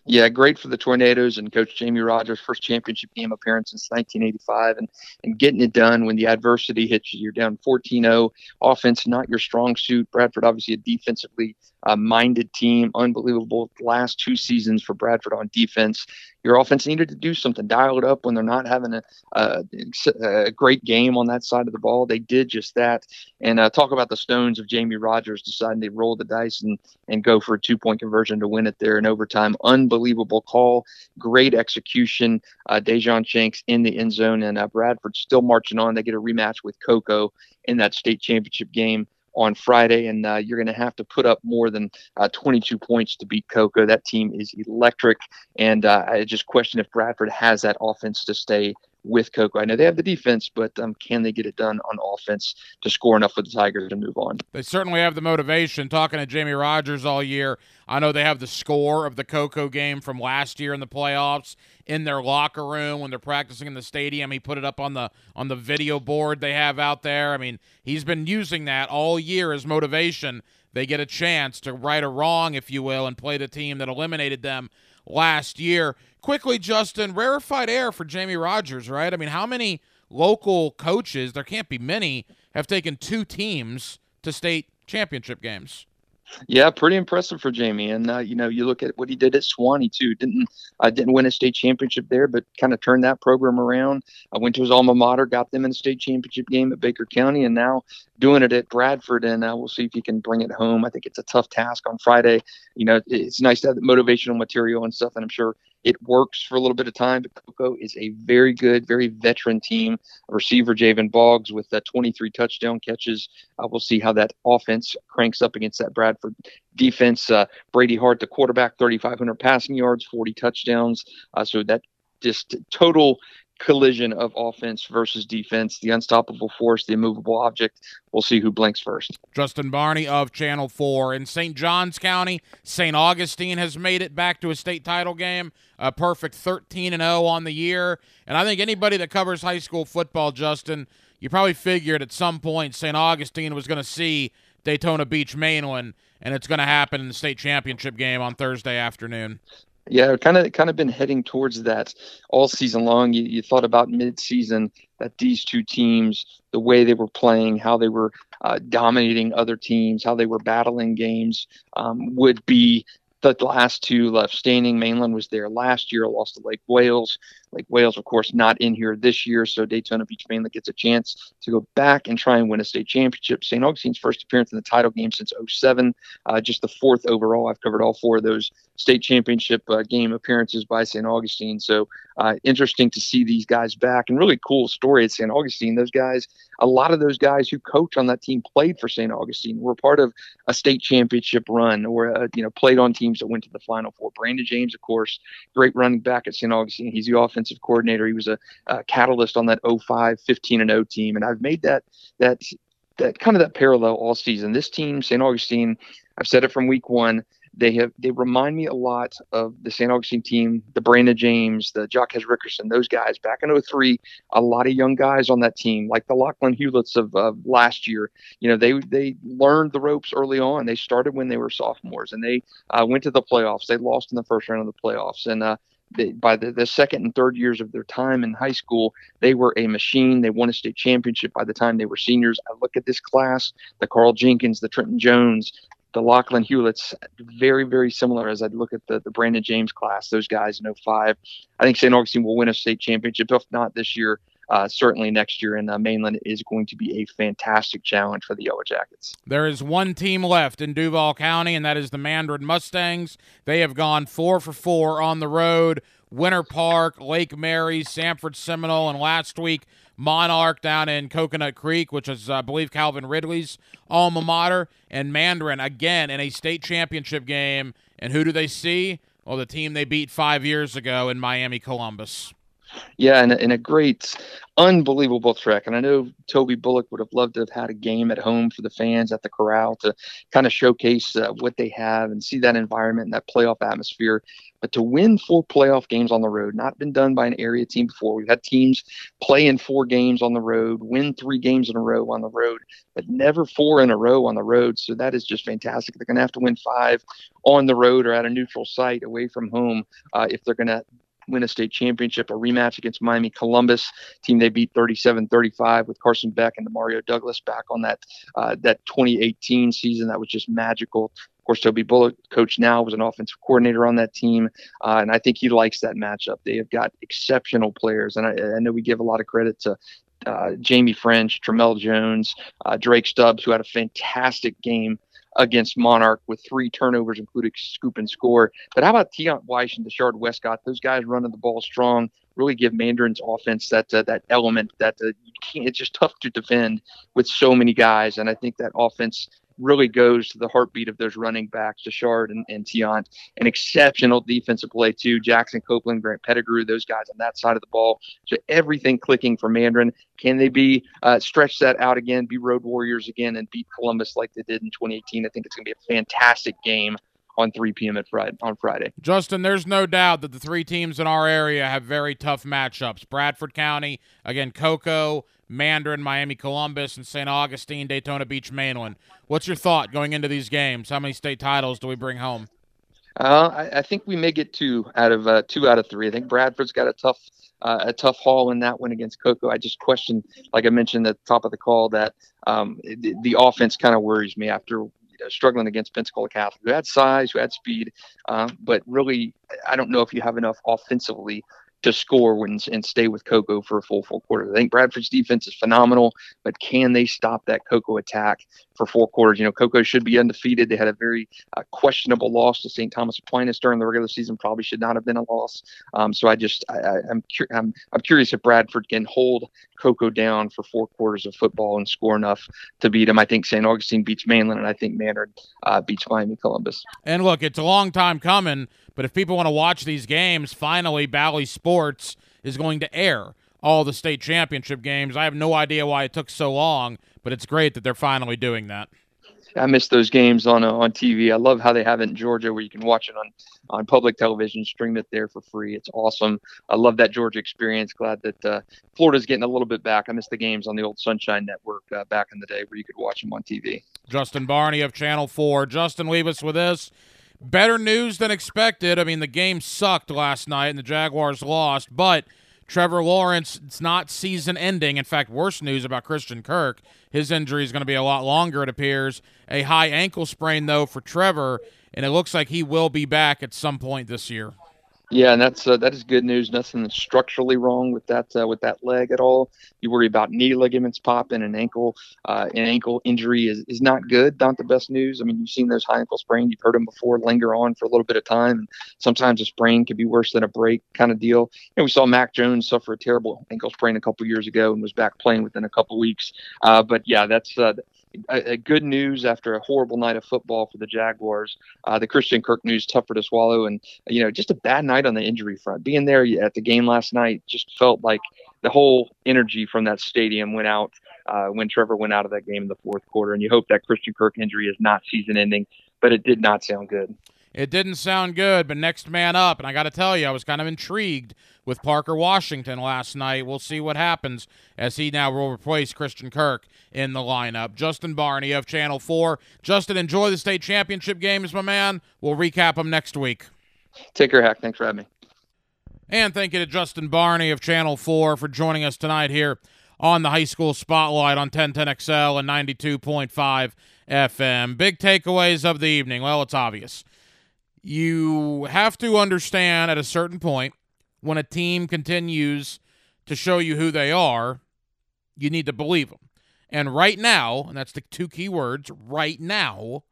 Yeah, great for the Tornadoes and Coach Jamie Rogers' first championship game appearance since 1985, and and getting it done when the adversity hits you. You're down 14-0. Offense not your strong suit. Bradford obviously a defensively uh, minded team. Unbelievable last two seasons for Bradford on defense. Your offense needed to do something, dial it up when they're not having a, a, a great game on that side of the ball. They did just that. And uh, talk about the stones of Jamie Rogers deciding to roll the dice and, and go for a two point conversion to win it there in overtime. Unbelievable call, great execution. Uh, Dejon Shanks in the end zone, and uh, Bradford still marching on. They get a rematch with Cocoa in that state championship game on Friday, and uh, you're going to have to put up more than uh, 22 points to beat Cocoa. That team is electric, and uh, I just question if Bradford has that offense to stay with Cocoa. I know they have the defense, but um, can they get it done on offense to score enough for the Tigers to move on? They certainly have the motivation. Talking to Jamie Rogers all year, I know they have the score of the Cocoa game from last year in the playoffs in their locker room when they're practicing in the stadium. He put it up on the on the video board they have out there. I mean, he's been using that all year as motivation. They get a chance to right a wrong, if you will, and play the team that eliminated them last year. Quickly, Justin, rarefied air for Jamie Rogers, right? I mean, how many local coaches, there can't be many, have taken two teams to state championship games? Yeah, pretty impressive for Jamie. And uh, you know, you look at what he did at Suwannee too. Didn't uh, didn't win a state championship there, but kind of turned that program around. I went to his alma mater, got them in a state championship game at Baker County, and now doing it at Bradford. And uh, we'll see if he can bring it home. I think it's a tough task on Friday. You know, it's nice to have the motivational material and stuff, and I'm sure it works for a little bit of time, but Cocoa is a very good, very veteran team. Receiver Javen Boggs with uh, 23 touchdown catches. Uh, we'll see how that offense cranks up against that Bradford defense. Uh, Brady Hart, the quarterback, 3,500 passing yards, 40 touchdowns. Uh, so that just total collision of offense versus defense, the unstoppable force, the immovable object. We'll see who blinks first. Justin Barney of Channel 4. In St. Johns County, St. Augustine has made it back to a state title game, a perfect 13 and 0 on the year. And I think anybody that covers high school football, Justin, you probably figured at some point St. Augustine was going to see Daytona Beach Mainland, and it's going to happen in the state championship game on Thursday afternoon. Yeah, kind of kind of been heading towards that all season long. You, you thought about mid-season that these two teams, the way they were playing, how they were uh, dominating other teams, how they were battling games, um, would be the last two left standing. Mainland was there last year, lost to Lake Wales. Lake Wales, of course, not in here this year, so Daytona Beach Mainland gets a chance to go back and try and win a state championship. St. Augustine's first appearance in the title game since 07, uh, just the fourth overall. I've covered all four of those state championship uh, game appearances by St. Augustine, so uh, interesting to see these guys back and really cool story at St. Augustine. Those guys, a lot of those guys who coach on that team played for St. Augustine, were part of a state championship run, or uh, you know played on teams that went to the Final Four. Brandon James, of course, great running back at St. Augustine. He's the offensive coordinator. He was a, a catalyst on that 05, 15 and 0 team, and I've made that that that kind of that parallel all season. This team, St. Augustine, I've said it from week one. They have they remind me a lot of the St. Augustine team, the Brandon James, the Jacques Rickerson, those guys back in 03. A lot of young guys on that team, like the Lachlan Hewletts of, of last year. You know, they they learned the ropes early on. They started when they were sophomores, and they uh, went to the playoffs. They lost in the first round of the playoffs, and uh, by the, the second and third years of their time in high school, they were a machine. They won a state championship by the time they were seniors. I look at this class, the Carl Jenkins, the Trenton Jones, the Lachlan Hewlett's very, very similar as I look at the, the Brandon James class, those guys in 05. I think St. Augustine will win a state championship, if not this year, uh, certainly next year in uh, Mainland is going to be a fantastic challenge for the Yellow Jackets. There is one team left in Duval County, and that is the Mandarin Mustangs. They have gone four for four on the road. Winter Park, Lake Mary, Sanford Seminole, and last week Monarch down in Coconut Creek, which is, I believe, Calvin Ridley's alma mater, and Mandarin again in a state championship game. And who do they see? Well, the team they beat five years ago in Miami Columbus. Yeah, and, and a great, unbelievable trek. And I know Toby Bullock would have loved to have had a game at home for the fans at the corral to kind of showcase uh, what they have and see that environment and that playoff atmosphere. But to win four playoff games on the road, not been done by an area team before. We've had teams play in four games on the road, win three games in a row on the road, but never four in a row on the road. So that is just fantastic. They're going to have to win five on the road or at a neutral site away from home uh, if they're going to win a state championship, a rematch against Miami Columbus, team they beat 37-35 with Carson Beck and Mario Douglas back on that uh, that 2018 season. That was just magical. Of course, Toby Bullock, coach now, was an offensive coordinator on that team, uh, and I think he likes that matchup. They have got exceptional players, and I, I know we give a lot of credit to uh, Jamie French, Tramel Jones, uh, Drake Stubbs, who had a fantastic game against Monarch with three turnovers, including scoop and score. But how about Tiant Weiss and Deshard Westcott? Those guys running the ball strong, really give Mandarin's offense that uh, that element that uh. It's just tough to defend with so many guys, and I think that offense really goes to the heartbeat of those running backs, Deshard and, and Tiant. An exceptional defensive play, too. Jackson Copeland, Grant Pettigrew, those guys on that side of the ball. So everything clicking for Mandarin. Can they be uh, stretch that out again, be road warriors again, and beat Columbus like they did in 2018? I think it's going to be a fantastic game on 3 p.m. at Friday on Friday. Justin, there's no doubt that the three teams in our area have very tough matchups. Bradford County, again, Cocoa, Mandarin, Miami Columbus, and St. Augustine, Daytona Beach, Mainland. What's your thought going into these games? How many state titles do we bring home? Uh, I, I, think we may get two out of uh, two out of three. I think Bradford's got a tough uh, a tough haul in that one against Cocoa. I just question, like I mentioned at the top of the call, that um, the, the offense kind of worries me after struggling against Pensacola Catholic, who had size, who had speed, uh, but really, I don't know if you have enough offensively to score when, and stay with Cocoa for a full four quarters. I think Bradford's defense is phenomenal, but can they stop that Cocoa attack for four quarters? You know, Cocoa should be undefeated. They had a very uh, questionable loss to St. Thomas Aquinas during the regular season. Probably should not have been a loss. Um, so I just I, am cu- I'm I'm curious if Bradford can hold Cocoa down for four quarters of football and score enough to beat them. I think St. Augustine beats Mainland, and I think Mandarin uh, beats Miami Columbus. And look, it's a long time coming, but if people want to watch these games, finally Bally Sports is going to air all the state championship games. I have no idea why it took so long, but it's great that they're finally doing that. I miss those games on uh, on TV. I love how they have it in Georgia, where you can watch it on on public television, stream it there for free. It's awesome. I love that Georgia experience. Glad that uh, Florida's getting a little bit back. I miss the games on the old Sunshine Network uh, back in the day, where you could watch them on TV. Justin Barney of Channel Four. Justin, leave us with this. Better news than expected. I mean, the game sucked last night, and the Jaguars lost, but Trevor Lawrence, it's not season ending. In fact, worse news about Christian Kirk. His injury is going to be a lot longer, it appears. A high ankle sprain, though, for Trevor. and it looks like he will be back at some point this year. Yeah, and that's uh, that is good news. Nothing structurally wrong with that uh, with that leg at all. You worry about knee ligaments popping, an ankle uh, an ankle injury is, is not good. Not the best news. I mean, you've seen those high ankle sprains. You've heard them before, linger on for a little bit of time. And sometimes a sprain can be worse than a break kind of deal. And we saw Mac Jones suffer a terrible ankle sprain a couple years ago and was back playing within a couple weeks. Uh, but yeah, that's uh, a, a good news after a horrible night of football for the Jaguars. Uh, the Christian Kirk news tougher to swallow, and you know just a bad night on the injury front. Being there at the game last night just felt like the whole energy from that stadium went out uh, when Trevor went out of that game in the fourth quarter. And you hope that Christian Kirk injury is not season ending, but it did not sound good. It didn't sound good, but next man up, and I got to tell you, I was kind of intrigued with Parker Washington last night. We'll see what happens as he now will replace Christian Kirk in the lineup. Justin Barney of Channel 4. Justin, enjoy the state championship games, my man. We'll recap them next week. Take care, Hack. Thanks for having me. And thank you to Justin Barney of Channel 4 for joining us tonight here on the High School Spotlight on 1010XL and 92.5 FM. Big takeaways of the evening. Well, it's obvious you have to understand at a certain point when a team continues to show you who they are, you need to believe them. And right now, and that's the two key words, right now,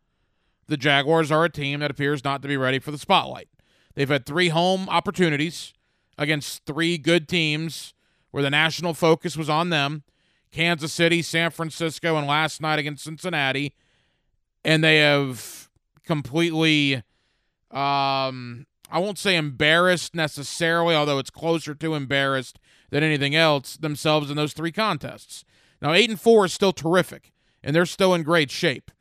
the Jaguars are a team that appears not to be ready for the spotlight. They've had three home opportunities against three good teams where the national focus was on them Kansas City, San Francisco, and last night against Cincinnati. And they have completely um, I won't say embarrassed necessarily, although it's closer to embarrassed than anything else themselves in those three contests. Now, eight and four is still terrific, and they're still in great shape,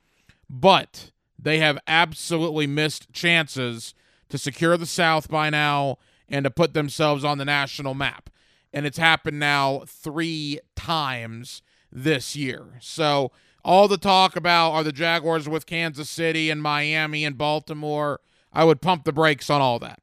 but they have absolutely missed chances to secure the South by now and to put themselves on the national map. And it's happened now three times this year. So, all the talk about are the Jaguars with Kansas City and Miami and Baltimore I would pump the brakes on all that.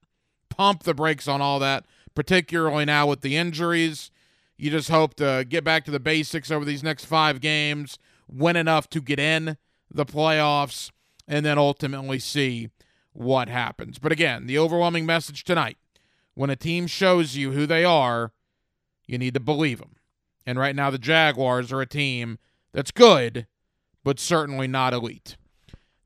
Pump the brakes on all that, particularly now with the injuries. You just hope to get back to the basics over these next five games, win enough to get in the playoffs, and then ultimately see what happens. But again, the overwhelming message tonight when a team shows you who they are, you need to believe them. And right now, the Jaguars are a team that's good, but certainly not elite.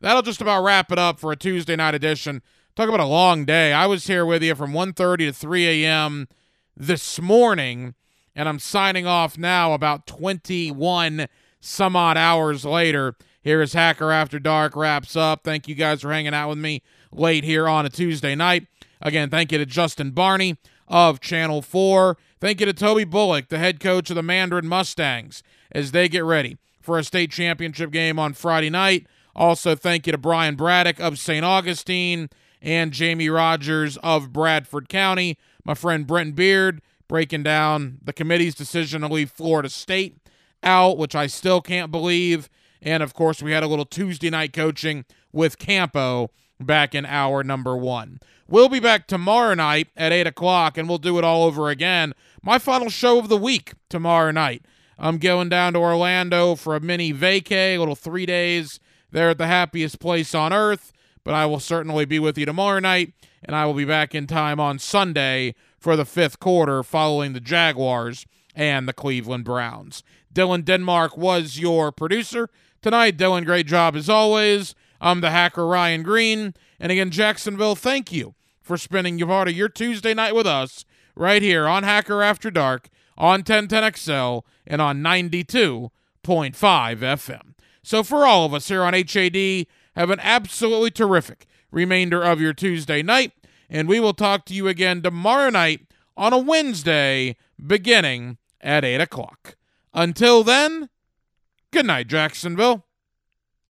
That'll just about wrap it up for a Tuesday night edition. Talk about a long day. I was here with you from 1.30 to 3 a.m. this morning, and I'm signing off now about 21 some odd hours later. Here is Hacker After Dark wraps up. Thank you guys for hanging out with me late here on a Tuesday night. Again, thank you to Justin Barney of Channel 4. Thank you to Toby Bullock, the head coach of the Mandarin Mustangs, as they get ready for a state championship game on Friday night. Also, thank you to Brian Braddock of St. Augustine and Jamie Rogers of Bradford County. My friend Brent Beard breaking down the committee's decision to leave Florida State out, which I still can't believe. And of course, we had a little Tuesday night coaching with Campo back in hour number one. We'll be back tomorrow night at 8 o'clock, and we'll do it all over again. My final show of the week tomorrow night. I'm going down to Orlando for a mini vacay, a little three days there at the happiest place on earth. But I will certainly be with you tomorrow night, and I will be back in time on Sunday for the fifth quarter following the Jaguars and the Cleveland Browns. Dylan Denmark was your producer tonight. Dylan, great job as always. I'm the hacker Ryan Green. And again, Jacksonville, thank you for spending part of your Tuesday night with us right here on Hacker After Dark on 1010XL and on 92.5 FM. So, for all of us here on HAD, have an absolutely terrific remainder of your Tuesday night, and we will talk to you again tomorrow night on a Wednesday beginning at 8 o'clock. Until then, good night, Jacksonville.